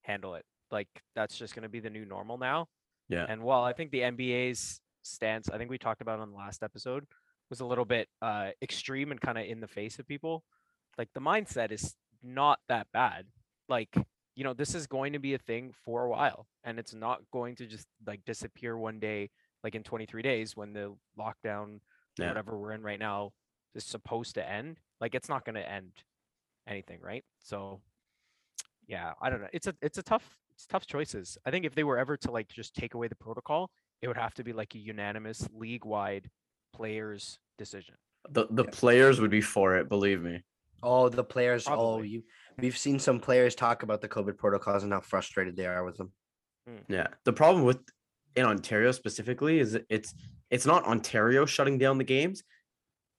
handle it. Like that's just gonna be the new normal now. Yeah. And while I think the NBA's stance, I think we talked about on the last episode, was a little bit uh extreme and kind of in the face of people. Like the mindset is not that bad. Like, you know, this is going to be a thing for a while and it's not going to just like disappear one day, like in 23 days when the lockdown, Yeah. whatever we're in right now, is supposed to end. Like it's not going to end anything, right? So yeah, I don't know. It's a it's a tough it's tough choices. I think if they were ever to like just take away the protocol, it would have to be like a unanimous league wide players decision. the, the players would be for it, believe me. Oh, the players. Oh, you. We've seen some players talk about the COVID protocols and how frustrated they are with them. Hmm. Yeah. The problem with in Ontario specifically is it's it's not Ontario shutting down the games.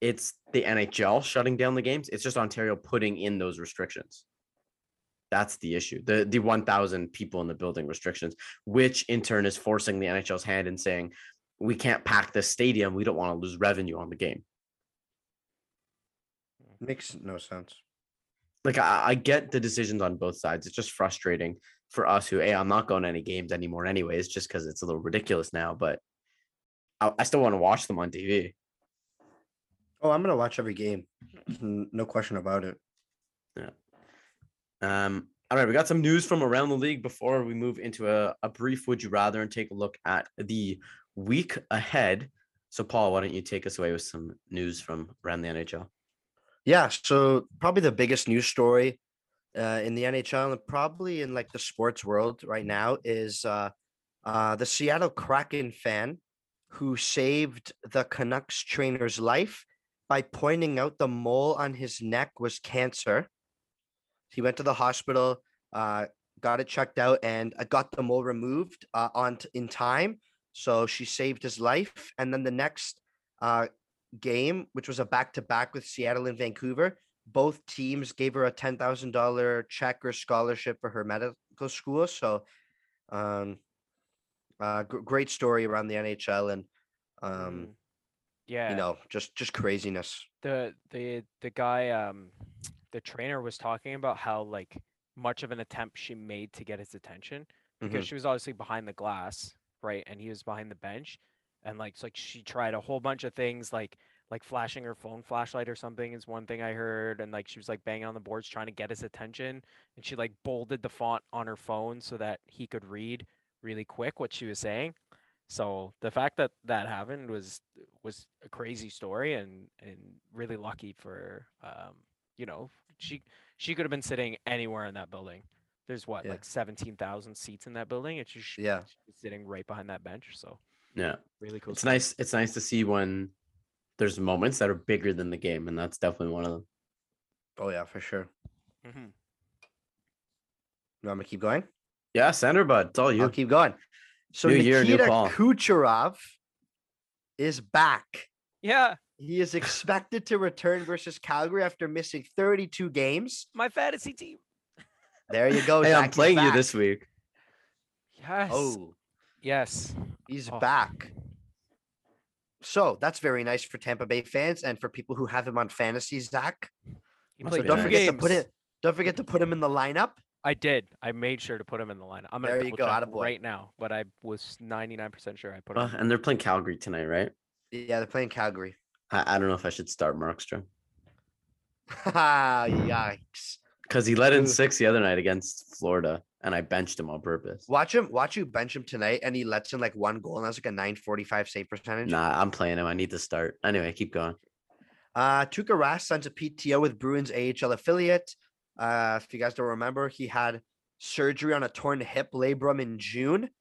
It's the NHL shutting down the games. It's just Ontario putting in those restrictions. That's the issue. The the 1000 people in the building restrictions, which in turn is forcing the NHL's hand and saying we can't pack this stadium. We don't want to lose revenue on the game. Makes no sense. like I, I get the decisions on both sides. It's just frustrating for us who, hey, I'm not going to any games anymore anyways, just because it's a little ridiculous now. But I, I still want to watch them on TV. Oh, I'm gonna watch every game. No question about it. Yeah. Um, all right, we got some news from around the league before we move into a, a brief would you rather and take a look at the week ahead. So, Paul, why don't you take us away with some news from around the NHL? Yeah, so probably the biggest news story uh, in the NHL and probably in like the sports world right now is uh, uh, the Seattle Kraken fan who saved the Canucks trainer's life by pointing out the mole on his neck was cancer. He went to the hospital, uh, got it checked out, and uh, got the mole removed uh, on t- in time. So she saved his life. And then the next uh, game, which was a back to back with Seattle and Vancouver, both teams gave her a ten thousand dollar check or scholarship for her medical school. So, um, uh, gr- great story around the NHL and um, Mm, yeah. you know, just just craziness. the the the guy um the trainer was talking about how like much of an attempt she made to get his attention because Mhm. she was obviously behind the glass right and he was behind the bench and like it's like she tried a whole bunch of things like like flashing her phone flashlight or something is one thing i heard and like she was like banging on the boards trying to get his attention and she like bolded the font on her phone so that he could read really quick what she was saying so the fact that that happened was was a crazy story and and really lucky for um you know she she could have been sitting anywhere in that building. There's what Yeah. like seventeen thousand seats in that building, It's just Yeah. she's sitting right behind that bench. So Yeah. really cool. It's story. nice. It's nice to see when there's moments that are bigger than the game. And that's definitely one of them. Oh yeah, for sure. Mhm. You want me to keep going? Yeah, Sander Bud. It's all you. I'll keep going. So New year, new Nikita Paul. Kucherov is back. Yeah, He is expected to return versus Calgary after missing 32 games. my fantasy team. There you go. Hey, Zach, I'm playing you this week. Yes. Oh, yes. he's Oh. back. So that's very nice for Tampa Bay fans and for people who have him on fantasy, Zach. He Must Don't two nice. forget to put it. Don't forget to put him in the lineup. I did. I made sure to put him in the lineup. I'm gonna There you go, check attaboy. right now, but I was 99% sure I put Uh, him. and they're playing Calgary tonight, right? Yeah, they're playing Calgary. I, I don't know if I should start Markstrom Ha (laughs) Yikes! Because he let in six the other night against Florida, and I benched him on purpose. Watch him. Watch you bench him tonight, and he lets in like one goal, and that's like a 945 save percentage. Nah, I'm playing him. I need to start. Anyway, keep going. Uh, Tuukka Rask signs a PTO with Bruins AHL affiliate. Uh, if you guys don't remember, he had surgery on a torn hip labrum in June,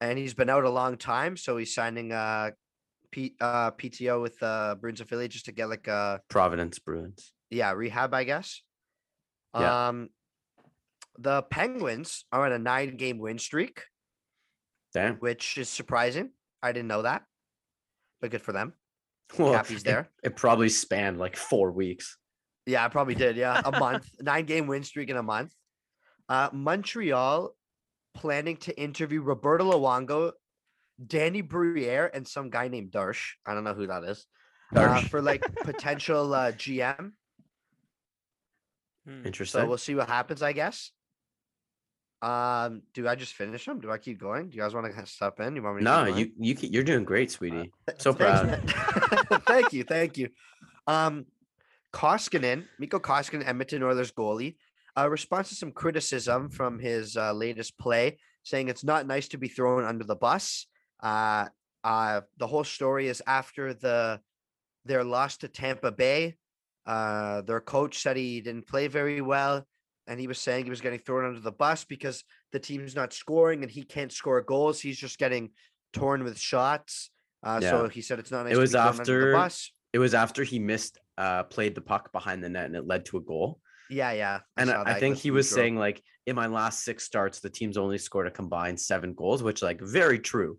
and he's been out a long time. So he's signing uh, P, uh PTO with uh Bruins affiliate just to get like uh Providence Bruins. yeah, rehab, I guess. Yeah. Um, the Penguins are on a nine-game win streak, Damn. which is surprising. I didn't know that, but good for them. (laughs) Well, Cappy's it- there. It, probably spanned like four weeks. Yeah, I probably did. Yeah, a month, (laughs) nine-game win streak in a month. Uh, Montreal planning to interview Roberto Luongo, Danny Briere, and some guy named Darsh. I don't know who that is. Uh, for like potential uh, GM. Hmm. Interesting. So we'll see what happens, I guess. Um, do I just finish them? Do I keep going? Do you guys want to step in? You want me to no, keep you you you're doing great, sweetie. (laughs) So proud. man. (laughs) thank you, thank you. Um, Koskinen, Mikko Koskinen, Edmonton Oilers goalie, uh, responds to some criticism from his uh, latest play, saying it's not nice to be thrown under the bus. Uh, uh, the whole story is after the their loss to Tampa Bay. Uh, their coach said he didn't play very well, and he was saying he was getting thrown under the bus because the team's not scoring and he can't score goals. He's just getting torn with shots. Uh, Yeah. So he said it's not nice. It to was be thrown under after- the bus. It was after he missed uh played the puck behind the net and it led to a goal. Yeah, yeah. And I, I think he was saying like in my last six starts, the team's only scored a combined seven goals, which like very true.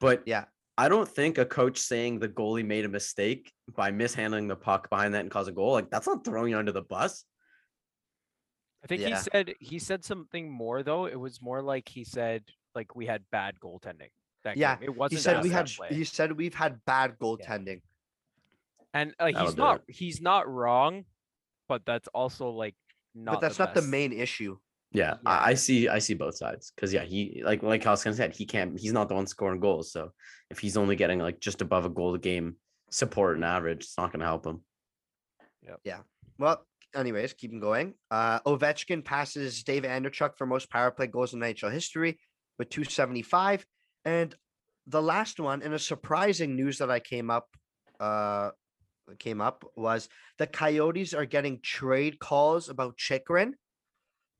But Yeah. I don't think a coach saying the goalie made a mistake by mishandling the puck behind that and cause a goal, like that's not throwing you under the bus. I think Yeah. he said he said something more though. It was more like he said like we had bad goaltending. That Yeah, game. it wasn't. He said we had. Play. He said we've had bad goaltending. and uh, he's not it. he's not wrong, but that's also like not. but that's not the main issue. Yeah, I, I see. I see both sides because yeah, he like like Hoskin said, he can't. He's not the one scoring goals. So if he's only getting like just above a goal a game support and average, it's not going to help him. Yeah. Yeah. Well, anyways, keeping going. Uh, Ovechkin passes Dave Andreychuk for most power play goals in NHL history with 275. And the last one, and a surprising news that I came up, uh, came up was the Coyotes are getting trade calls about Chychrun,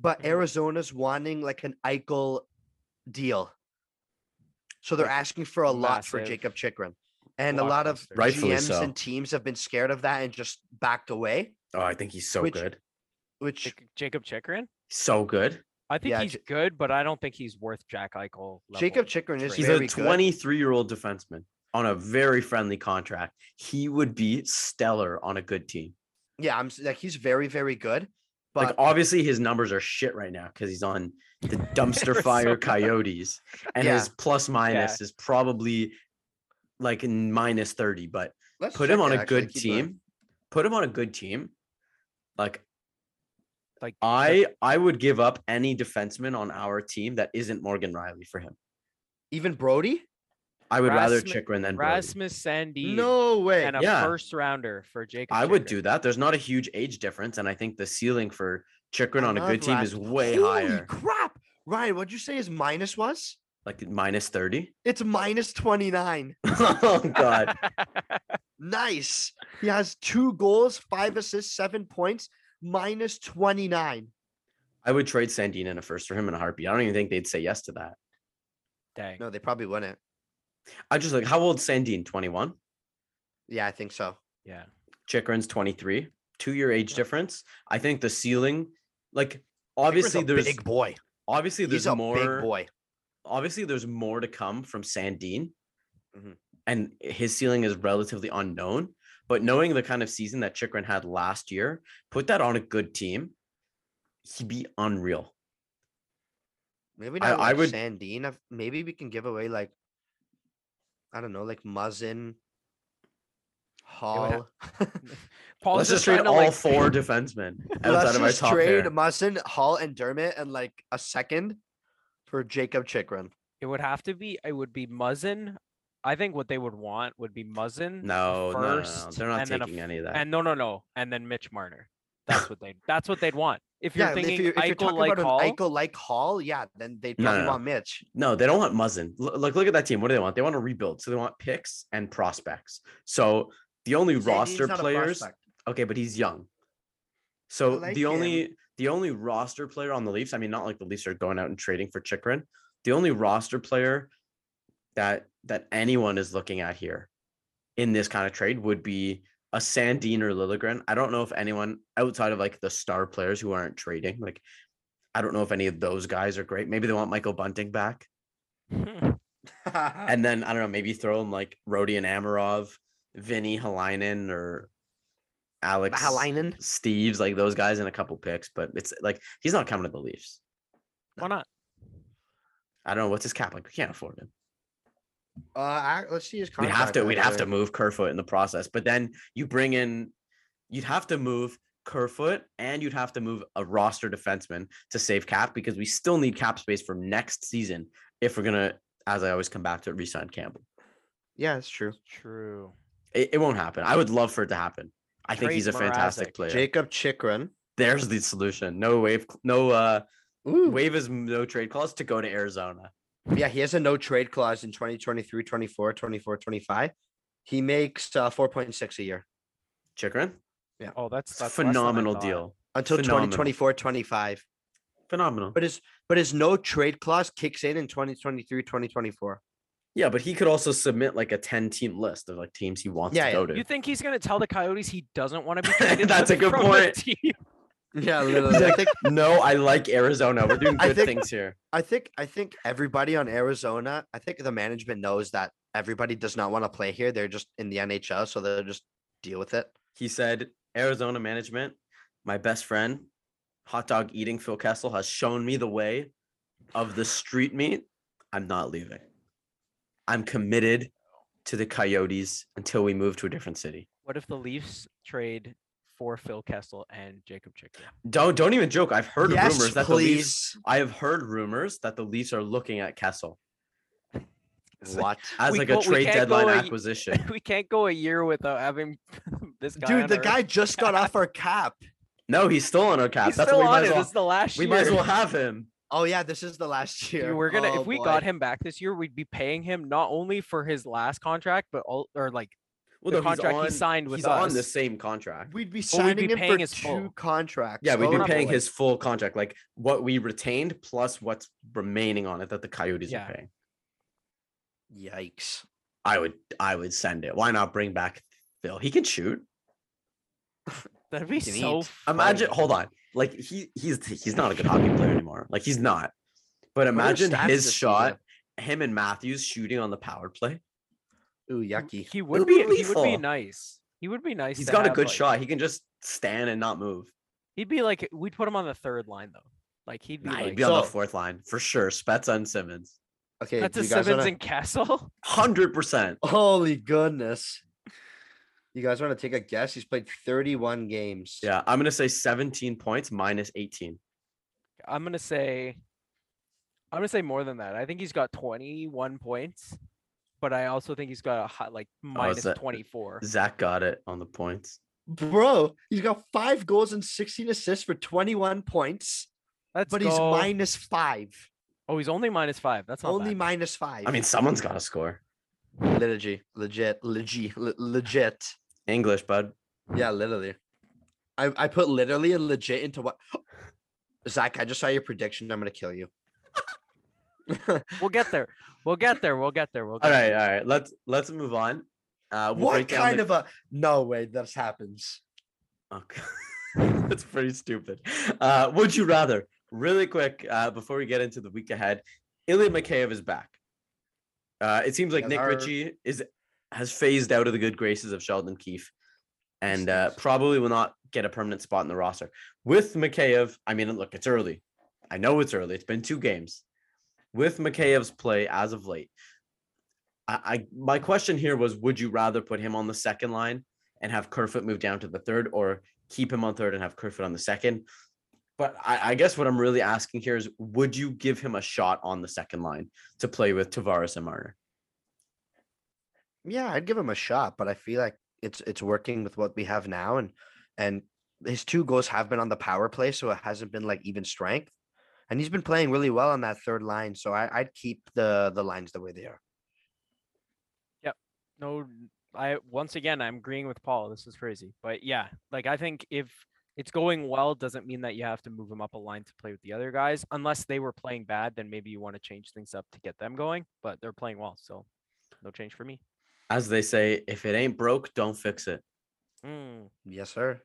but Mhm. Arizona's wanting like an Eichel deal. So they're asking for a lot for Jacob Chychrun. And a lot of blockbuster. Rightfully GMs so. and teams have been scared of that and just backed away, Oh, I think he's so Which- good. which Jac- Jacob Chychrun. So good. I think Yeah, he's J- good, but I don't think he's worth Jack Eichel. Jacob Chychrun is trade. He's very a good. 23 year old defenseman on a very friendly contract. He would be stellar on a good team. Yeah, I'm s- like he's very, very good. But like obviously his numbers are shit right now because he's on the (laughs) dumpster fire Arizona. coyotes and Yeah. his plus minus is probably like in minus 30 but let's put him on a good keep going. team put him on a good team like Like i i would give up any defenseman on our team that isn't Morgan Rielly for him Even Brodie? I would rather Rasmus- Chychrun than Brodie. Rasmus Sandin No way. and a Yeah. first rounder for Jacob. i would do that there's not a huge age difference and i think the ceiling for Chychrun I on a good team is Rasmus. way Holy higher crap. Ryan, what'd you say his minus was? like minus 30 It's minus 29. (laughs) oh god (laughs) Nice. He has two goals, five assists, seven points, minus 29. I would trade Sandin in a first for him in a heartbeat. I don't even think they'd say yes to that. Dang. No, they probably wouldn't. I just like how old Sandin? 21. Yeah, I think so. Yeah. Chychrun's 23. Two year age Yeah. difference. I think the ceiling, like Chychrun's obviously a there's big boy. obviously He's there's a more big boy. obviously there's more to come from Sandin. Mhm. And his ceiling is relatively unknown. But knowing the kind of season that Chychrun had last year, put that on a good team, he'd be unreal. Maybe I- not I like would- Sandin. if- Maybe we can give away like I don't know, like Muzzin, Holl. (laughs) (laughs) Paul's Let's just trade all like, four (laughs) defensemen outside Let's of our just top trade pair. Muzzin, Holl, and Dermott, and like a second for Jacob Chychrun. It would have to be. It would be Muzzin. I think what they would want would be Muzzin. a No, no, no, no, they're not and then a taking any of that. And no, no, no, and then Mitch Marner. That's what they. That's what they'd want. If you're Yeah, thinking if you're, if you're Eichel talking like about Hall, an Eichel like Hall, yeah, then they'd No, probably no, no. want Mitch. No, they don't want Muzzin. Look, Like, look at that team. What do they want? They want to rebuild. So they want picks and prospects. So the only Sandin's roster not a players. Okay, but he's young. So like the him. only the only roster player on the Leafs. I mean, not like the Leafs are going out and trading for Chychrun. The only roster player that that anyone is looking at here in this kind of trade would be a Sandin or Liljegren. I don't know if anyone outside of like the star players who aren't trading, like I don't know if any of those guys are great. Maybe they want Michael Bunting back. Hmm. (laughs) And then I don't know, maybe throw in like Rodion Amirov, Vinny Halinen or Alex Halainen. Steeves, like those guys in a couple picks, but it's like he's not coming to the Leafs. Why not? I don't know what's his cap like. We can't afford him. Uh, ac- let's see his We'd have to we'd have to move Kerfoot in the process, but then you bring in you'd have to move Kerfoot and you'd have to move a roster defenseman to save cap because we still need cap space for next season if we're gonna, as I always come back to, resign Campbell. Yeah, it's true. True. It, it won't happen. I would love for it to happen. I think he's a Trade fantastic Mrazek. player. Jacob Chychrun. There's the solution. No wave, no uh Ooh. waive is no trade clause to go to Arizona. Yeah, he has a no trade clause in 2023, 24, 24, 25. He makes uh, 4.6 a year Chychrun, Yeah. Oh, that's, that's less than I phenomenal deal. until Phenomenal. 2024, 25. Phenomenal. But his but his no trade clause kicks in in 2023, 2024. Yeah, but he could also submit like a 10 team list of like teams he wants Yeah, to yeah. go to. You think he's gonna tell the Coyotes he doesn't want to be (laughs) traded? That's a good point. Team? Yeah, (laughs) literally. I think no, I like Arizona. We're doing good think- things here. I think I think everybody on Arizona, I think the management knows that everybody does not want to play here. They're just in the NHL, so they'll just deal with it. He said, Arizona management, my best friend, hot dog eating Phil Kessel, has shown me the way of the street meat. I'm not leaving. I'm committed to the Coyotes until we move to a different city. What if the Leafs trade for Phil Kessel and Jacob Chicken? Don't don't even joke. I've heard yes, rumors that the Leafs. please. I have heard rumors that the Leafs are looking at Kessel What? as We like go- a trade deadline a y- acquisition. (laughs) we can't go a year without having (laughs) this guy. Dude, the our- guy just got off our cap. (laughs) No, he's still on our cap. He's That's still what we on might it. as well. This is the last We year. might as well have him. Oh yeah, this is the last Dude, year. we're gonna Oh, if we boy. got him back this year, we'd be paying him not only for his last contract, but all or like Well, the no, he's contract he signed with he's on the same contract. We'd be Well, we'd signing be him paying for his two full. contracts. Yeah, we'd Oh, be paying boy. his full contract, like what we retained plus what's remaining on it that the Coyotes Yeah. are paying. Yikes. I would, I would send it. Why not bring back Phil? He can shoot. (laughs) That'd be can so. eat. Imagine, hold on, like he, he's, he's not a good hockey player anymore. Like he's not. But imagine his this shot, him and Matthews shooting on the power play. Ooh, yucky. He would be be. He would be nice. He would be nice. He's to got a have, good like- shot. He can just stand and not move. He'd be like we'd put him on the third line though. Like he'd be Nah, like he'd be on the fourth line for sure. Spets and Simmonds, Okay, that's a you guys Simmonds wanna... and Castle. (laughs) hundred percent. Holy goodness. You guys want to take a guess? He's played 31 games. Yeah, I'm gonna say 17 points minus 18. I'm gonna say. I'm gonna say more than that. I think he's got 21 points, but I also think he's got a high, like oh, minus that- 24. Zach got it on the points. Bro, he's got five goals and 16 assists for 21 points, Let's but go. he's minus five. Oh, he's only minus five. That's not Only bad. minus five. I mean, someone's got to score. Liturgy, legit, legit, legit. English, bud. Yeah, literally. I, I put literally and legit into what? (gasps) Zach, I just saw your prediction. I'm gonna kill you. (laughs) We'll get there. We'll get there. We'll get there. We'll get All right, there. all right. Let's let's move on. Uh, we'll what kind the- of a no way this happens? Okay. (laughs) That's pretty stupid. Uh, would you rather? Really quick, uh, before we get into the week ahead, Ilya Mikheyev is back. Uh, it seems like Yes, Nick sir. Ritchie is has phased out of the good graces of Sheldon Keefe, and uh, probably will not get a permanent spot in the roster. With Mikheyev, I mean, look, it's early. I know it's early. It's been two games. With Mikheyev's play as of late, I, I my question here was: Would you rather put him on the second line and have Kerfoot move down to the third, or keep him on third and have Kerfoot on the second? But I, I guess what I'm really asking here is: Would you give him a shot on the second line to play with Tavares and Marner? Yeah, I'd give him a shot, but I feel like it's it's working with what we have now, and and his two goals have been on the power play, so it hasn't been like even strength, and he's been playing really well on that third line. So I, I'd keep the the lines the way they are. Yep. No, I once again I'm agreeing with Paul. This is crazy, but yeah, like I think if it's going well, doesn't mean that you have to move him up a line to play with the other guys. Unless they were playing bad, then maybe you want to change things up to get them going. But they're playing well, so no change for me. As they say, if it ain't broke, don't fix it. Mm. Yes, sir.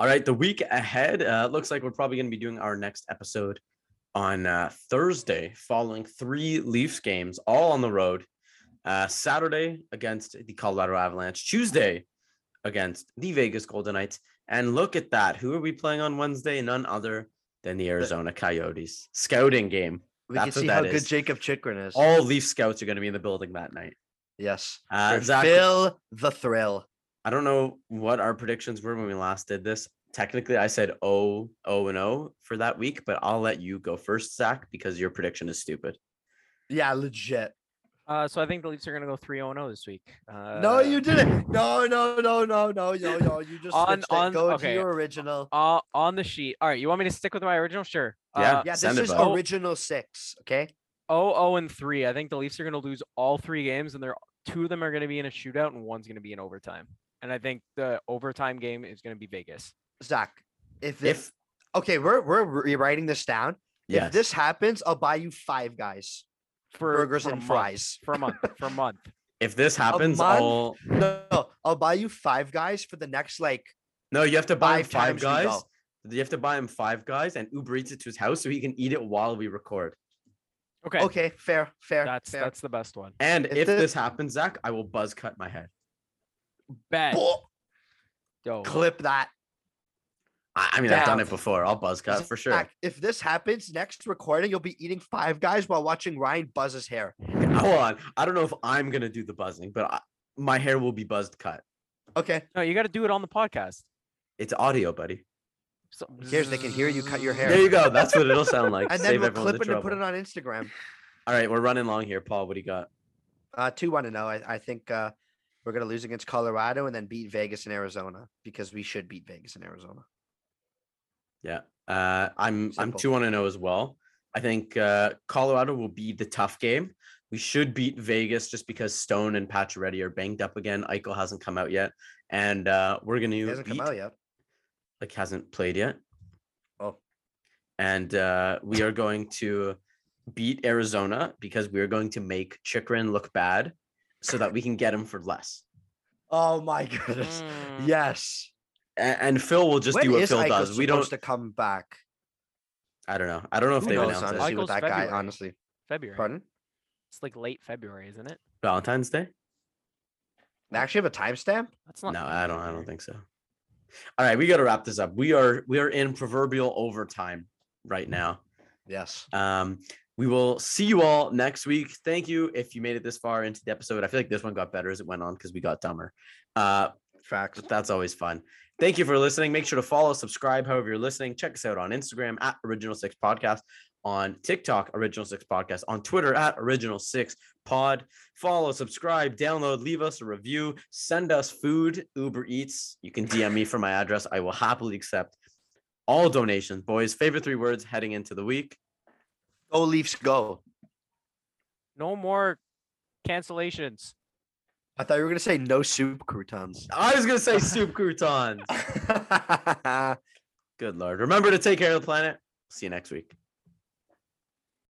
All right, the week ahead uh, looks like we're probably going to be doing our next episode on uh, Thursday, following three Leafs games, all on the road. Uh, Saturday against the Colorado Avalanche, Tuesday against the Vegas Golden Knights, and look at that. Who are we playing on Wednesday? None other than the Arizona Coyotes. Scouting game. We That's can see how good. Jacob Chychrun is. All Leaf scouts are going to be in the building that night. yes. Uh, Zach, Feel the thrill. I don't know what our predictions were when we last did this. Technically, I said O, O, and O for that week, but I'll let you go first, Zach, because your prediction is stupid. Yeah, legit. Uh, so I think the Leafs are gonna go 3 0 this week. Uh, no, you didn't. No, no, no, no, no, no, no. You just On- it. on- Go okay. to your original. Uh, on the sheet. All right, you want me to stick with my original? Sure. Yeah. Uh, Yeah, this is it, is original six. Okay. Oh, oh, and three. I think the Leafs are going to lose all three games, and they're two of them are going to be in a shootout, and one's going to be in overtime. And I think the overtime game is going to be Vegas. Zach, if this, If okay, we're we're rewriting this down. yes, If this happens, I'll buy you five guys, For burgers for a and month, fries. for a month. (laughs) For a month. if this happens, month? I'll No, no, I'll buy you five guys for the next like. no. You have to buy Five five guys. You have to buy him five guys and Uber Eats it to his house so he can eat it while we record. Okay. Okay, fair, fair. That's fair. that's the best one. And If if, the- this happens, Zach, I will buzz cut my head. Bet. Bull- Yo, clip that. I, I mean, I've done Down. it before. I'll buzz cut for sure. Zach, if this happens next recording, you'll be eating five guys while watching Ryan buzz his hair. Hold on. I don't know if I'm gonna do the buzzing, but I, my hair will be buzzed cut. Okay. no, you got to do it on the podcast. It's audio, buddy. So, Who cares? They can hear you cut your hair. There you go. That's what it'll sound like. (laughs) And then Save we'll everyone clip the it and put it trouble. on Instagram. All right, we're running long here, Paul. What do you got? Uh, two one to know. I, I think uh, we're gonna lose against Colorado and then beat Vegas and Arizona because we should beat Vegas and Arizona. Yeah. Uh, I'm I'm Simple. two one to know as well. I think uh, Colorado will be the tough game. We should beat Vegas just because Stone and Pacioretty are banged up again. Eichel hasn't come out yet, and uh, we're gonna He hasn't beat come out yet. like hasn't played yet, Oh, and uh, we are going to beat Arizona because we are going to make Chychrun look bad, so that we can get him for less. oh my (laughs) goodness. Mm, Yes. A- And, Phil will just When do what Phil Eichel does. We don't. Have to come back. I don't know. I don't know if Who they've knows, announced honestly, it. with Eichel's that guy. February. Honestly, February. pardon. It's like late February, isn't it? Valentine's Day. They actually have a timestamp. That's not. No, I don't. I don't think so. All right, we got to wrap this up. We are we are in proverbial overtime right now. Yes. Um, we will see you all next week. Thank you if you made it this far into the episode. I feel like this one got better as it went on because we got dumber. Uh, Facts. that's always fun. Thank you for listening. Make sure to follow, subscribe, however you're listening. Check us out on Instagram at Original Six Podcast, on TikTok, Original Six Podcast, on Twitter at Original Six Pod. Follow, subscribe, download, leave us a review, send us food, Uber Eats. You can DM me for my address. I will happily accept all donations. Boys, favorite three words heading into the week. Go Leafs, go. No more cancellations. I thought you were gonna say no soup croutons. I was gonna say (laughs) soup croutons. (laughs) Good lord. Remember to take care of the planet. See you next week.